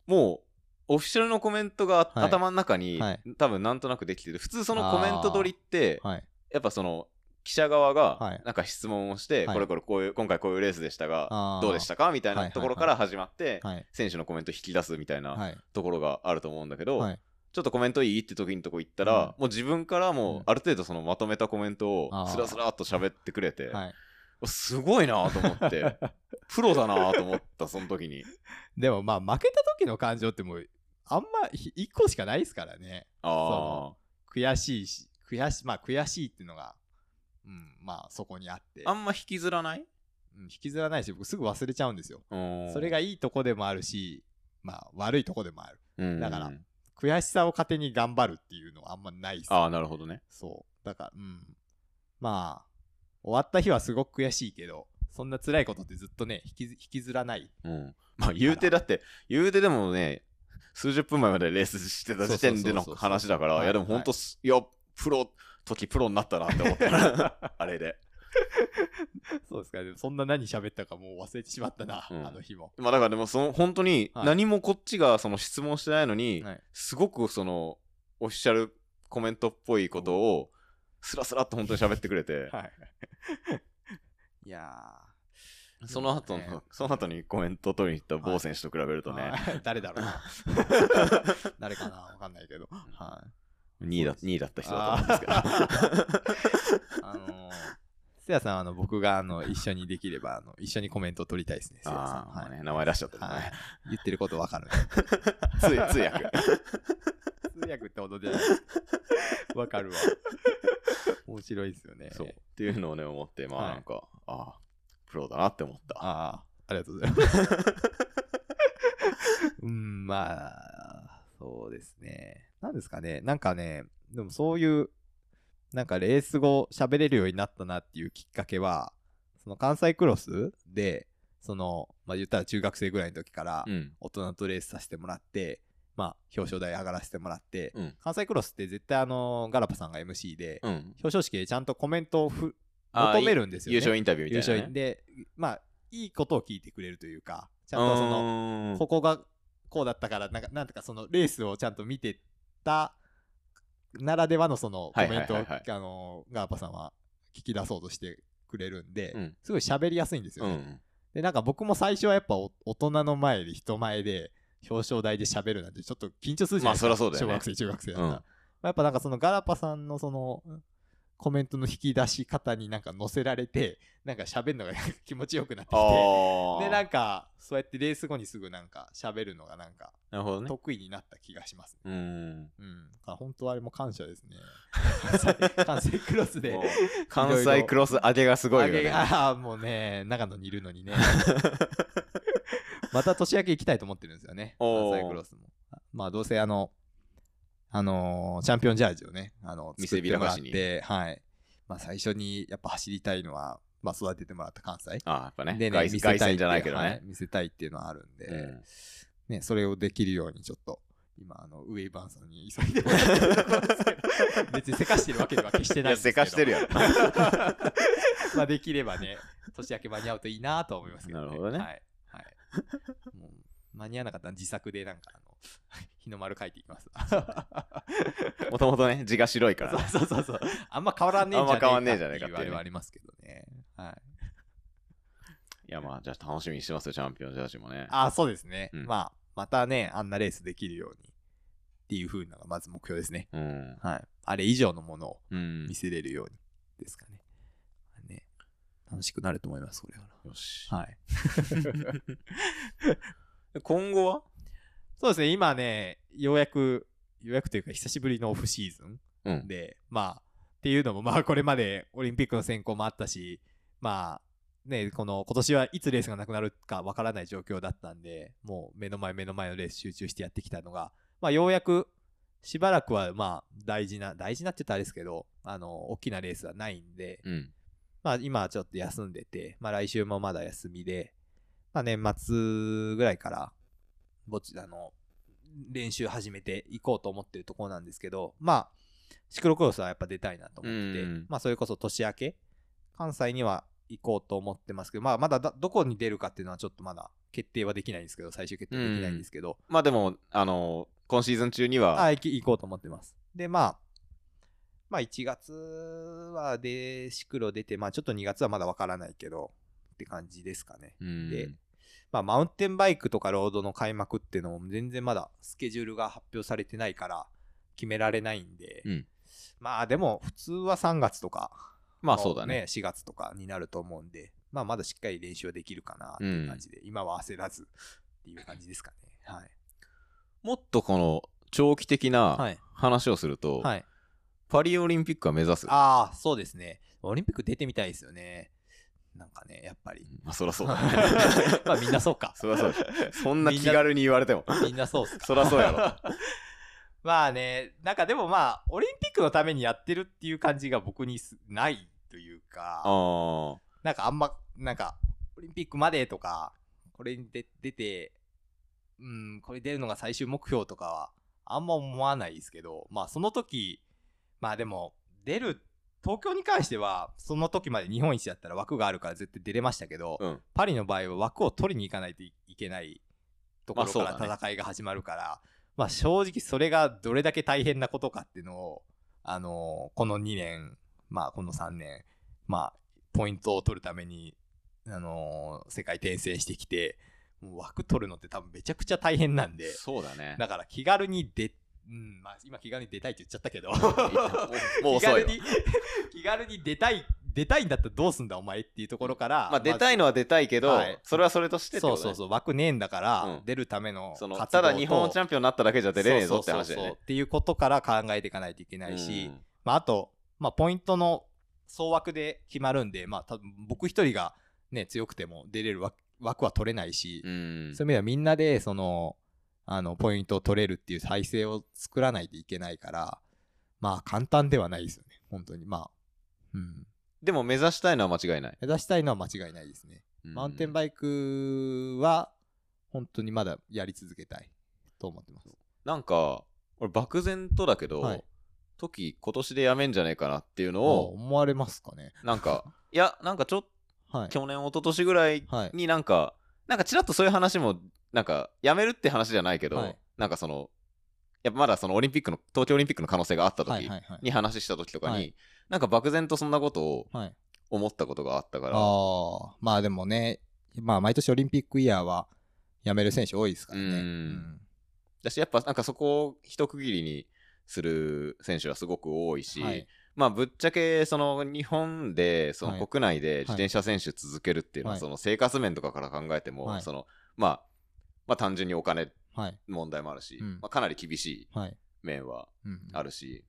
もう、オフィシャルのコメントがはい頭の中に、はい多分なんとなくできてる。普通そのコメント取りって、はい。やっぱその、記者側はいがなんか質問をして、はいこれこれこういう今回こういうレースでしたがどうでしたか？みたいはいなところから始まって、はい。選手のコメント引き出すみたいなはい。ところがあると思うんだけど、はい。ちょっとコメントいいって時のとこ行ったら、うんもう自分からもある程度そのまとめたコメントをスラスラっと喋ってくれて、はい。すごいなと思って、プロだなと思った、その時に。でもまあ負けた時の感情ってもうあんまひ一個しかないですからねあ悔しいし悔しまあ悔しいっていうのがうんまあそこにあって。あ。あんま引きずらない？うん引きずらないし僕すぐ忘れちゃうんですよ。そそれがいいとこでもあるしまあ悪いとこでもある。うん。だから悔しさを糧に頑張るっていうのはあんまないっす。ああ、なるほどね。そう。だからうん。まあ終わった日はすごく悔しいけどそんな辛いことってずっとね引きず引きずらない。うん。まあ、言うてだって、言うてでもね、数十分前までレースしてた時点での話だから、はい。いや、でも本当す、いや、プロ、時プロになったなって思った。あれで。そうですか。そんな何喋ったかもう忘れてしまったな、うん。あの日も。まあだからでもその本当にはい。何もこっちがその質問してないのに、はい。すごくそのオフィシャルコメントっぽいことをスラスラっと本当に喋ってくれて、はい。いやその後の、ね。その後にコメント取りに行った某選手と比べるーとね、はい。誰だろうな。誰かな。わかんないけど、はい2位だ2位だった人だと思うんですけど。あ のー、せやさんあの僕があの一緒にできればあの一緒にコメントを取りたいですねああ、はいね、名前出しちゃったね。はい、言ってることわかる通通訳。通訳ってことでわかるわ面白いですよねそう。っていうのをね、思って、まあはいなんか、ああ、プロだなって思った。ああ、ありがとうございます。うん、まあ、そうですね。なんですかね。なんかね、でもそういう、なんかレース後喋れるようになったなっていうきっかけは、その関西クロスで、その、まあ言ったら中学生ぐらいの時からうん。大人とレースさせてもらって、まあ表彰台上がらせてもらって、うん。関西クロスって絶対あの、ガラパさんが MC で、うん。表彰式でちゃんとコメントを求めるんですよね。優勝インタビューみ優たいな、ね。勝で、まあ、いいことを聞いてくれるというか、ちゃんとその、のここがこうだったから、なんか、なんとかそのレースをちゃんと見てたならではのそのコはいメントを、はいはいはいあの、ガーパさんは聞き出そうとしてくれるんで、うんすごい喋りやすいんですよね。うん。で、なんか僕も最初はやっぱお大人の前で人前で表彰台で喋るなんてちょっと緊張するじゃないですか。まあそそうだよね小学生、中学生だったら。うんまあやっぱなんかそのガラパさんのそのコメントの引き出し方になんか乗せられて、なんか喋るのが気持ちよくなってきて。で、なんかそうやってレース後にすぐなんか喋るのがなんかなるほどね。得意になった気がしますね。うん。うん。本当あれも感謝ですね。関西クロスで。関西クロス上げがすごいよね。ああ、もうね、長野にいるのにね。また年明け行きたいと思ってるんですよね。関西クロスも。まあ、どうせあの、あのーチャンピオンジャージをね、あの、見せ作ってもらって、はい。まあ、最初にやっぱ走りたいのは、まあ、育ててもらった関西。ああ、やっぱね。でね、見せたいじゃないけどはいね。見せたいっていうのはあるんで、うんね、それをできるようにちょっと、今、あの、ウェイバーンさんに急いでもらって 別にせかしてるわけでは決してないんですけど。せかしてるやろ。まあできればね、年明け間に合うといいなとは思いますけど、ね。なるほどねはい。はい。もう間に合わなかったら自作でなんか、あの、日の丸書いていきます。もともとね、字が白いからね。そうそうそうそう。あんま変わらねえんじゃねえかあんま変わんねえじゃねえかっていれはありますけどね。はい。いや、まあ、じゃあ楽しみにしてますよ、チャンピオンジャージもね。あ、そうですね。うんまあ、またね、あんなレースできるようにっていう風なのがまず目標ですね。うん。はい。あれ以上のものをうん見。せれるようにですかね。ね楽しくなると思います、これは。よし。はい。今後は？そうですね、今ね、ようやく、ようやくというか、久しぶりのオフシーズンうん。で、まあ、っていうのも、まあ、これまでオリンピックの選考もあったし、まあ、ね、この、今年はいつレースがなくなるかわからない状況だったんで、もう目の前目の前のレース集中してやってきたのが、まあ、ようやく、しばらくは、まあ、大事な、大事なって言ったらあれですけど、あの、大きなレースはないんで、うん。まあ今はちょっと休んでて、まあ来週もまだ休みで、まあ年末ぐらいから、ぼち、あの、練習始めていこうと思ってるところなんですけど、まあ、シクロクロスはやっぱ出たいなと思ってて、うんまあそれこそ年明け、関西には行こうと思ってますけど、まあまだだどこに出るかっていうのはちょっとまだ決定はできないんですけど、最終決定できないんですけど、まあでも、あの、今シーズン中には、あ、行き行こうと思ってます。で、まあ、まあ1月はで、シクロ出て、まあちょっと2月はまだわからないけど、って感じですかね。うんでまあマウンテンバイクとかロードの開幕っていうのも全然まだスケジュールが発表されてないから決められないんで、うんまあでも普通は3月とかまあそうだね。4月とかになると思うんで、まあまだしっかり練習はできるかなっていう感じで、今は焦らずっていう感じですかね。はい。もっとこの長期的は。ない話をすると、はい。パリオリンピックは目指す？ああ、そうですね。オリンピック出てみたいですよね。なんかね、やっぱり。まあそらそうだね。まあみんなそうか。そ らそうだそんな気軽に言われても。みんなそうっすか。そらそうやろ。まあね、なんかでもまあ、オリンピックのためにやってるっていう感じが僕にすないというか、あなんかあんま、なんか、オリンピックまでとか、これに出出て、うん、これ出るのが最終目標とかは、あんま思わないですけど、まあその時、まあでも、出る、東京に関しては、その時まで日本一だったら枠があるから絶対出れましたけど、あ。うん。パリの場合は枠を取りに行かないといけないところから戦いが始まるから、まあ正直それがどれだけ大変なことかっていうのを、あのーこの2年、まあこの3年、まあポイントを取るために、あのー世界転戦してきて、もう枠取るのって多分めちゃくちゃ大変なんで、そうだね。だから気軽に出、うん、まあ今気軽に出たいって言っちゃったけど、もう遅いわ気軽に、気軽に出たい、出たいんだったらどうすんだお前っていうところから、まあ出たいのは出たいけど、はい。それはそれとしてそうそうそう、枠ねえんだから、うん出るための活動とただ日本チャンピオンになっただけじゃ出れねえぞって話だよそうそうそうねっていうことから考えていかないといけないし、うん。まあ、あと、まあ、ポイントの総枠で決まるんで、まあ、多分僕一人が、ね、強くても出れる枠枠は取れないし、うん。そういう意味ではみんなでそのあのポイントを取れるっていう体制を作らないといけないからまあ簡単ではないですよね本当にまあ、うん、でも目指したいのは間違いない。目指したいのは間違いないですねマウンテンバイクは本当にまだやり続けたいと思ってます。なんか、俺漠然とだけど、はい時今年でやめんじゃねえかなっていうのあを、思われますかね。なんか、いや、なんかちょっはい。去年、一昨年ぐらいはい。になんか、なんかちらっとそういう話も、なんか、やめるって話じゃないけど、はい。なんかその、やっぱまだそのオリンピックの、東京オリンピックの可能性があった時はいはいはい。に話した時とかに、はい。なんか漠然とそんなことをはい、思ったことがあったから、ああ、まあでもね、まあ毎年オリンピックイヤーは辞める選手多いですからね。うん。だしやっぱなんかそこを一区切りにする選手はすごく多いし、はいまあぶっちゃけその日本でそはい。の国内で自転車選手続けるっていうのははい。その生活面とかから考えても、はい。そのまあまあ単純にお金はい。問題もあるし、うん。まあ、かなり厳しいはい。面はうんあるし、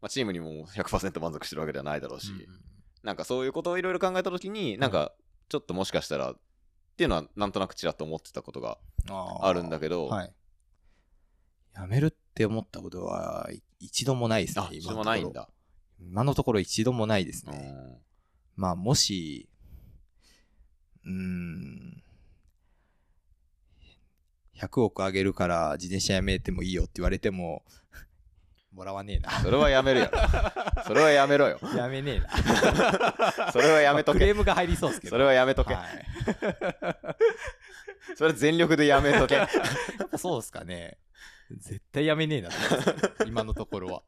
まあ、チームにも100%満足してるわけではないだろうし、なんかそういうことをいろいろ考えた時になんかちょっともしかしたらっていうのはなんとなくちらっと思ってたことがあるんだけど、はい。辞めるって思ったことはい一度もないですねあ。一度もないんだ。今のところ一度もないですうね。んまあ、もし、うーん、100億あげるから自転車やめてもいいよって言われても、もらわねえな。それはやめるよ。それはやめろよ。やめねえな。それはやめとけ。クレームが入りそうですけど。それはやめとけ。はい それは全力でやめとけ。やっぱそうですかね。絶対やめねえな 今のところは。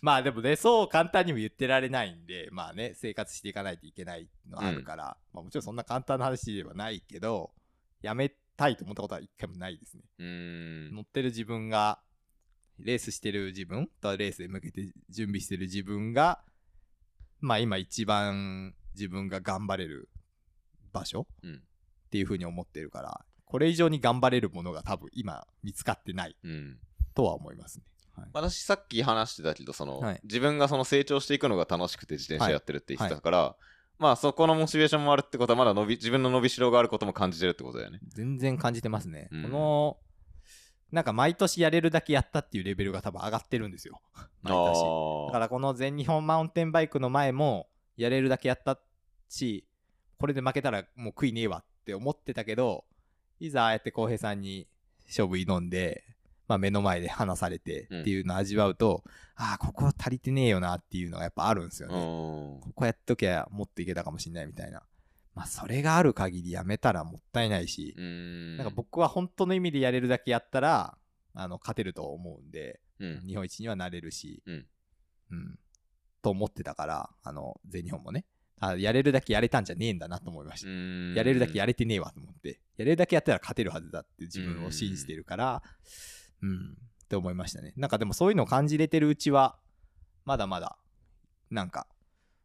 まあでもね、そう簡単にも言ってられないんで、まあね、生活していかないといけないのはあるから、まあもちろんそんな簡単な話ではないけど、やめたいと思ったことは一回もないですね。うーん。乗ってる自分が、レースしてる自分とレースに向けて準備してる自分が、まあ今一番自分が頑張れる場所うんっていうふうに思ってるから、これ以上に頑張れるものが多分今見つかってないうん。とは思いますね。はい私さっき話してたけど、その、はい自分がその成長していくのが楽しくて自転車やってるって言ってたから、まあそこのモチベーションもあるってことはまだ伸び自分の伸びしろがあることも感じてるってことだよね。全然感じてますね。うんこの、なんか毎年やれるだけやったっていうレベルが多分上がってるんですよ。毎年。だからこの全日本マウンテンバイクの前もやれるだけやったし、これで負けたらもう悔いねえわって思ってたけど、いざああやって浩平さんに勝負挑んで、まあ目の前で話されてっていうのを味わうと、ああ、ここ足りてねえよなっていうのがやっぱあるんですようね。ん。ここやっときゃもっといけたかもしんないみたいな。まあそれがある限りやめたらもったいないし、うん。なんか僕は本当の意味でやれるだけやったら、あの、勝てると思うんで、うん。日本一にはなれるし、うんうんと思ってたから、あの、全日本もね。あやれるだけやれたんじゃねえんだなと思いました。うんやれるだけやれてねえわと思って。やれるだけやったら勝てるはずだって自分を信じてるから、うん、って思いましたね。なんかでもそういうのを感じれてるうちは、まだまだ、なんか、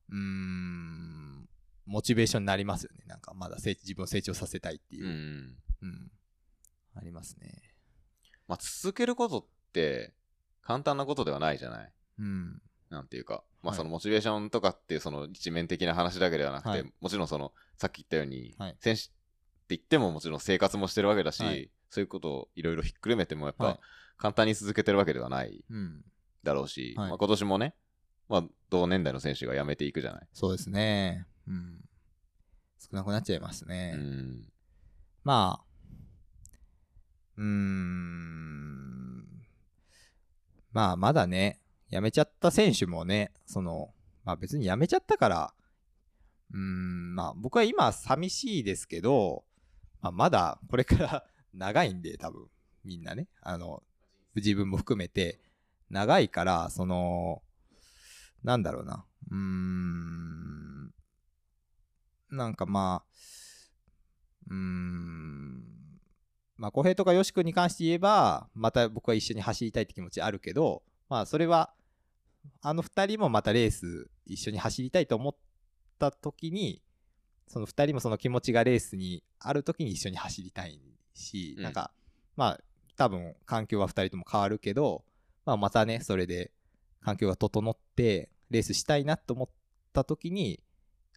うーん、モチベーションになりますよね。なんかまだ成自分を成長させたいっていうう。ん。うん。ありますね。まあ、続けることって、簡単なことではないじゃない？うん。なんていうか、まあ、はいそのモチベーションとかっていうその一面的な話だけではなくて、はいもちろんそのさっき言ったように、はい選手って言ってももちろん生活もしてるわけだし、はいそういうことをいろいろひっくるめてもやっぱ、はい簡単に続けてるわけではないうん。だろうし、はいまあ、今年もね、まあ、同年代の選手が辞めていくじゃない。そうですね。うん。少なくなっちゃいますうね。ん。まあ、うーん。まあ、まだね、辞めちゃった選手もね、その、まあ別に辞めちゃったから、うーん、まあ僕は今寂しいですけど、まあまだこれから長いんで、多分、みんなね、あの、自分も含めて、長いから、その、なんだろうな、うーん、なんかまあ、うーん、まあ、小平とかよし君に関して言えば、また僕は一緒に走りたいって気持ちあるけど、まあ、それは、あの二人もまたレース一緒に走りたいと思った時に、その二人もその気持ちがレースにある時に一緒に走りたいし、うんなんか、まあ、多分環境は二人とも変わるけど、まあ、またね、それで環境が整って、レースしたいなと思った時に、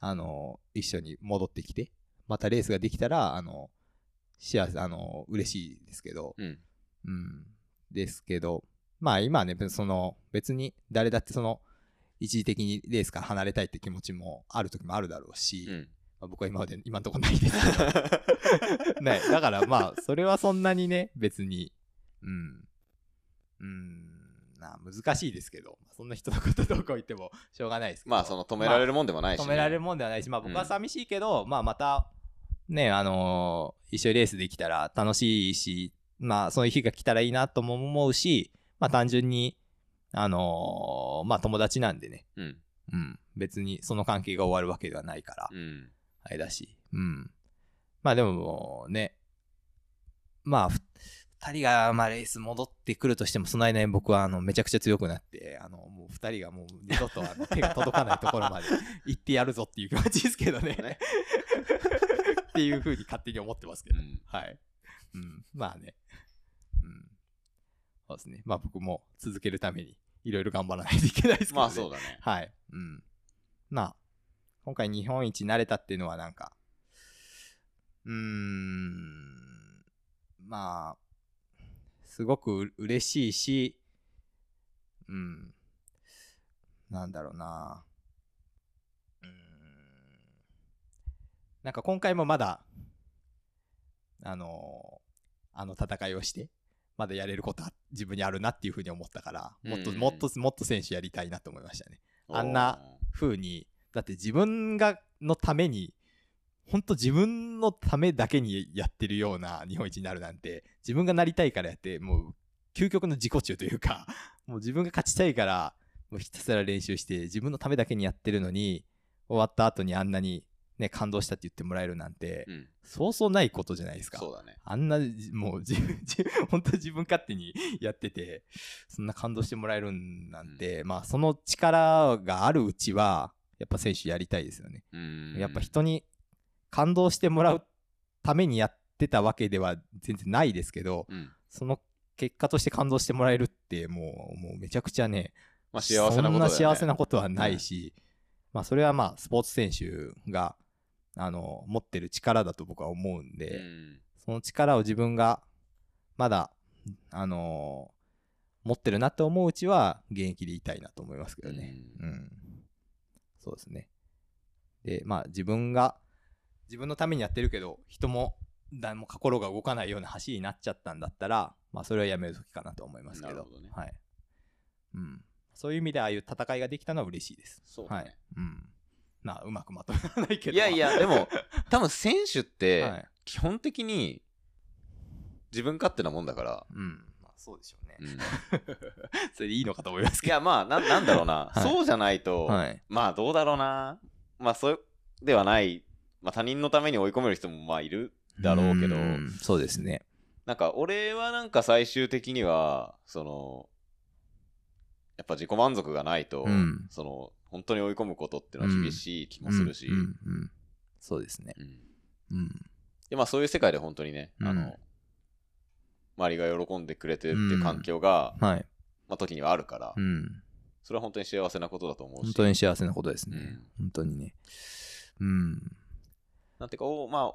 あの、一緒に戻ってきて、またレースができたら、あの、幸せ、あの、嬉しいですけど、うん。うん。ですけど、まあ今はね、その、別に誰だってその、一時的にレースから離れたいって気持ちもある時もあるだろうし、うん。まあ僕は今まで、今のところないですけど、ね、だからまあ、それはそんなにね、別に、うん。うん。な難しいですけど、そんな人のことどこ言ってもしょうがないですけど。まあ、その止められるもんでもないし、ね止められるもんではないし、まあ僕は寂しいけど、まあまた、ね、あのー一緒にレースできたら楽しいし、まあそういう日が来たらいいなとも思うし、まあ単純に、あのーまあ友達なんでね、うん。うん、別にその関係が終わるわけではないから、うん。あれだし、うん。まあでももうね、まあ、ふ二人がまあレース戻ってくるとしても、その間に僕はあのめちゃくちゃ強くなって、あのもう二人がもう二度とあの手が届かないところまで 行ってやるぞっていう気持ちですけどね。ねっていうふうに勝手に思ってますけど。うん。はい。うん。まあね。うん。そうですね。まあ僕も続けるためにいろいろ頑張らないといけないですけど、ね。まあ、そうだね。はい。うん。まあ、今回日本一になれたっていうのはなんか、うーん、まあ、すごくう嬉しいし、うん、なんだろうな。うーん、なんか今回もまだ、あのあの戦いをして、まだやれることは自分にあるなっていうふうに思ったから、もっとうんもっともっと選手やりたいなと思いましたね。あんな風に、だって自分が、のために、本当自分のためだけにやってるような日本一になるなんて、自分がなりたいからやって、もう、究極の自己中というか、もう自分が勝ちたいから、もうひたすら練習して、自分のためだけにやってるのに、終わった後にあんなに、ね、感動したって言ってもらえるなんて、うん。そうそうないことじゃないですか。そうだね。あんな、じもう自分、自分本当自分勝手にやってて、そんな感動してもらえるんなんて、まあその力があるうちは、やっぱ選手やりたいですよね。うん。やっぱ人に感動してもらうためにやってたわけでは全然ないですけど、うん。その結果として感動してもらえるって、もう、もうめちゃくちゃね、まあ、幸せなことね。そんな幸せなことはないし、まあそれはまあスポーツ選手が、あの、持ってる力だと僕は思うんで、うん。その力を自分がまだ、あのー持ってるなって思ううちは現役でいたいなと思いますけどね。ううんん。そうですね。で、まあ自分が、自分のためにやってるけど、人も誰も心が動かないような走りになっちゃったんだったら、まあそれはやめる時かなと思いますけど。なるほどねはい。うん。そういう意味でああいう戦いができたのは嬉しいです。そうだねはい。うん。まあうまくまとめられないけど。いやいや、でも、多分選手っはてい、基本的に自分勝手なもんだから、うん。まあそうでしょうね。うん それでいいのかと思いますけど。いや、まあ、ななんだろうな、はいそうじゃないと、はい。まあ、どうだろうな。まあ、そうではない、まあ、他人のために追い込める人も、まあ、いるだろうけど、んそうですね。なんか、俺はなんか最終的には、その、やっぱ自己満足がないと、うんその、本当に追い込むことっていうのは厳しい気もするし、うんうんうんそうですね。うんうん。でまあそういう世界で本当にね、あうんの周りが喜んでくれてるっていう環境が、はい。まあ、時にはあるから、うん。それは本当に幸せなことだと思うし本当に幸せなことですね。うん本当にね。うん。なんていうかおまあ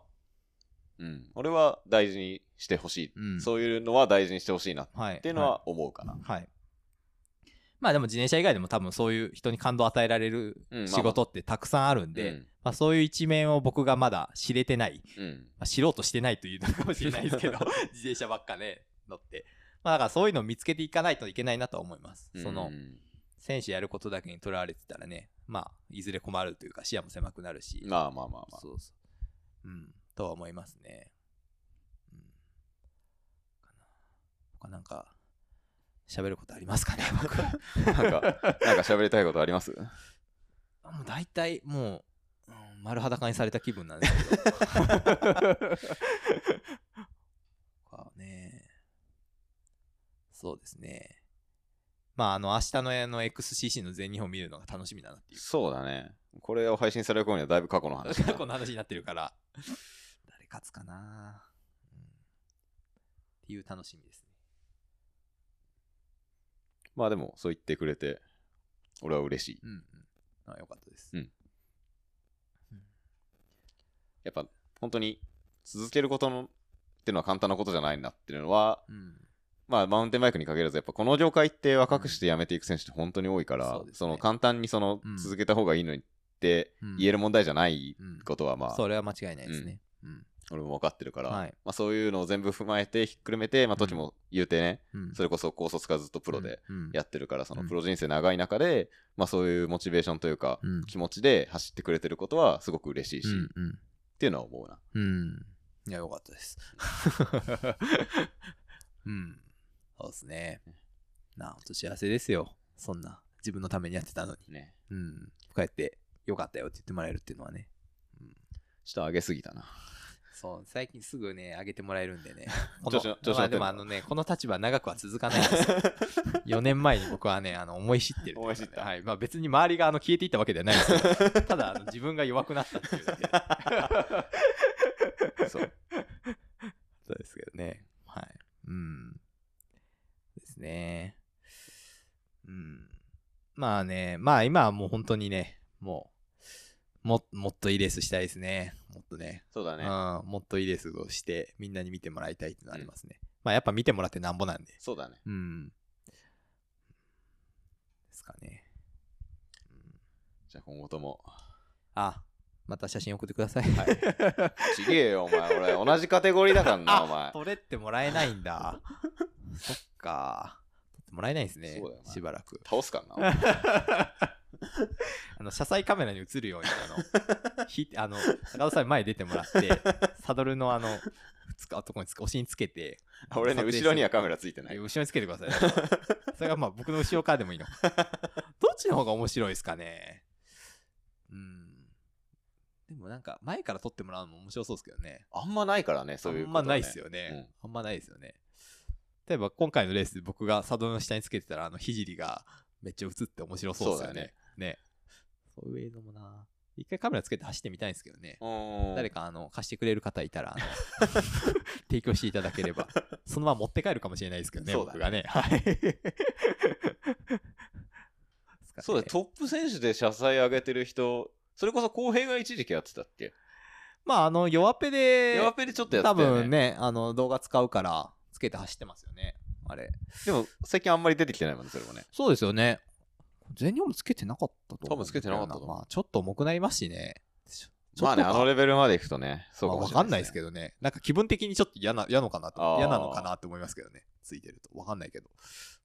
うん俺は大事にしてほしい、うんそういうのは大事にしてほしいなっはい。ていうのは思うかな、はい。まあでも自転車以外でも多分そういう人に感動を与えられるうん仕事ってたくさんあるんで、うんまあそういう一面を僕がまだ知れてない、うんまあ、知ろうとしてないというのかもしれないですけど、自転車ばっかね、乗って。まあだからそういうのを見つけていかないといけないなとは思います。そのう、ん選手やることだけにとらわれてたらね、まあいずれ困るというか視野も狭くなるし、まあまあまあまあそうそう。うん、とは思いますね。うん。かな。他なんか、喋ることありますかね、僕。なんかなんか喋りたいことあります？あもう大体、もう、うん、丸裸にされた気分なんですけど。かね。そうですね。まあ、あの、明日のあの XCC の全日本見るのが楽しみだなっていう。そうだねこれを配信される頃にはだいぶ過去の話だ過去の話になってるから、誰勝つかな、うん、っていう楽しみですね。まあでもそう言ってくれて俺は嬉しいうんうん。あよかったです。うんやっぱ本当に続けることのっていうのは簡単なことじゃないなっていうのはうん。まあマウンテンバイクに限らずやっぱこの業界って若くして辞めていく選手って本当に多いから、そうですねその簡単にそのうん続けた方がいいのにってうん言える問題じゃないうんことはまあそれは間違いないですね。うん。俺も分かってるから、はいまあ、そういうのを全部踏まえてひっくるめて、まあ、時も言うてね、うんそれこそ高卒からずっとプロでうんやってるから、そのうんプロ人生長い中で、まあ、そういうモチベーションというか、うん気持ちで走ってくれてることはすごく嬉しいし、うんっうんていうのは思うな。うん。いや、よかったです。うん。そうですね。なあ、ほんと幸せですよ。そんな、自分のためにやってたのに。ね。うん。こうやって、よかったよって言ってもらえるっていうのはね。うん。ちょっと上げすぎたな。そう、最近すぐね、上げてもらえるんでね。調子のまあでもあのね、この立場長くは続かないんですよ。4年前に僕はね、あの思い知ってる、思い知ったはい。まあ別に周りがあの消えていったわけではないんですけど、ただあの自分が弱くなったっていうだけで。そう。そうですけどね。はい。うん。ですね。うん。まあね、まあ今はもう本当にね、もう、ももっといいレースしたいですね。もっとね。そうだね。うん。もっといいレースをして、みんなに見てもらいたいってのはありますね。まあやっぱ見てもらってなんぼなんで。そうだね。うん。ですかね。うん、じゃあ今後とも。あ、また写真送ってください。はい。ちげえよ、お前。俺、同じカテゴリーだからな、お前。取れってもらえないんだ。そっか。取ってもらえないんですねそうだよ。なしばらく。倒すからな。あの車載カメラに映るように、あの、ひあの高田さんに前に出てもらって、サドルのあの、つかとこにつか、お尻につけて、俺ね、後ろにはカメラついてない。後ろにつけてください。それがまあ僕の後ろからでもいいの。どっちの方が面白いですかね？うん。でもなんか前から撮ってもらうのも面白そうですけどね。あんまないからね、そういうことはね、あんまないですよね。あんまないですよね。例えば今回のレースで僕がサドルの下につけてたら、あの、聖がめっちゃ映って面白そうですよね。ねそういう映像もな。一回カメラつけて走ってみたいんですけどね。うん。誰かあの貸してくれる方いたら 提供していただければそのまま持って帰るかもしれないですけどねそうだね僕がねはい そうだ、トップ選手で車載上げてる人、それこそ公平が一時期やってたっけ？まああの弱ペで弱ペでちょっとやって多たよね。分ねあの動画使うからつけて走ってますよねあれでも、最近あんまり出てきてないもんね、それもね。そうですよね全日本もつけてなかったと多分つけてなかったとまあちょっと重くなりますしねまあね、あのレベルまでいくとね、そうかもしれない、まあわかんないですけどね。なんか気分的にちょっと嫌な、嫌のかなと。嫌なのかなって思いますけどね。ついてると。わかんないけど。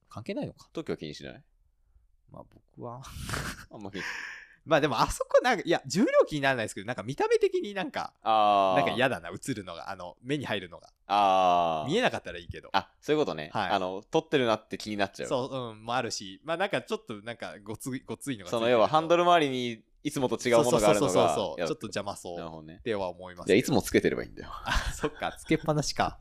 関係ないのか。時は気にしない？まあ僕は。あんま気に まあでもあそこなんか、いや、重量気にならないですけど、なんか見た目的になんか。なんか嫌だな、映るのが、あの、目に入るのが。あー。見えなかったらいいけど。あ、そういうことね。はいあの、撮ってるなって気になっちゃう。そう、うん、もあるし、まあなんかちょっとなんかごつい、ごついのがその要はハンドル周りにいつもと違うものがあるのが。そうそうそうちょっと邪魔そうなるほどねっ。ては思いますじゃあけど。いつもつけてればいいんだよ。あ、そっか、つけっぱなしか。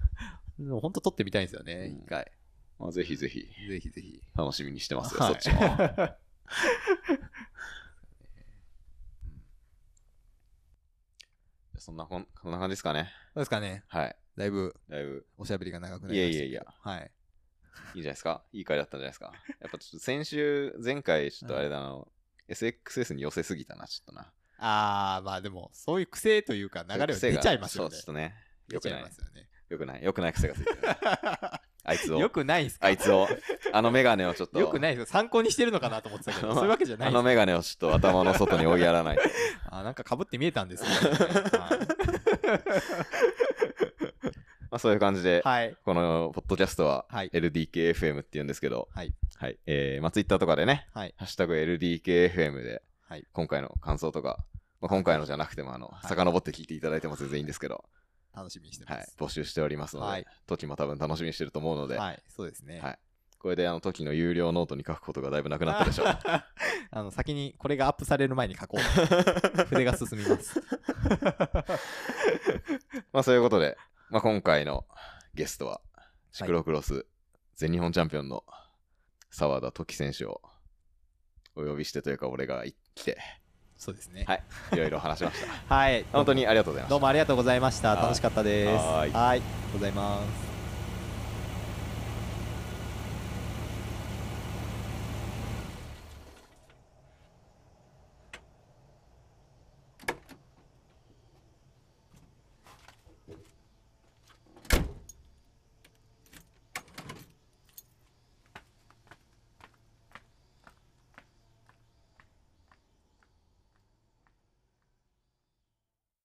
でも本当撮ってみたいんですよね、うん一回。まあ、ぜひぜひぜひぜひ。楽しみにしてますよ、はいそっちも。そんなこん、こんな感じですかね。どうですかねはい。だいぶだいぶ、おしゃべりが長くなりましたやいやいやはい。いいじゃないですか。いい回だったんじゃないですか。やっぱちょっと先週、前回、ちょっとあれだな、SXS に寄せすぎたな、ちょっとな。あー、まあでも、そういう癖というか流れは出ちゃいますよねそう、ちょっ。とね。よくない出ちゃいま。すよね。よくない。よくない癖がついてる。あいつを。よくないんすか？あいつを。あのメガネをちょっと。よくないです参考にしてるのかなと思ってたけど、そういうわけじゃないあのメガネをちょっと頭の外に追いやらない。あなんか被って見えたんです まあそういう感じで、はい。このポッドキャストははい LDKFM って言うんですけど、はい。はい。えー、まあツイッターとかでね、はい。ハッシュタグ LDKFM で、はい。今回の感想とか、まあ、今回のじゃなくても、あの、はい遡って聞いていただいても全然いいんですけど、楽しみにしてまはいす。。募集しておりますので、はい時も多分楽しみにしてると思うので、はい。そうですね。はいこれであの時の有料ノートに書くことがだいぶなくなったでしょう。あの、先にこれがアップされる前に書こう。筆が進みます。まあそういうことで、まあ今回のゲストは、シクロクロス全日本チャンピオンの沢田時選手をお呼びしてというか俺が来て、そうですね。はいいろいろ話しました。はい。本当にありがとうございましたどう。もありがとうございました。はい楽しかったです。はーいございます。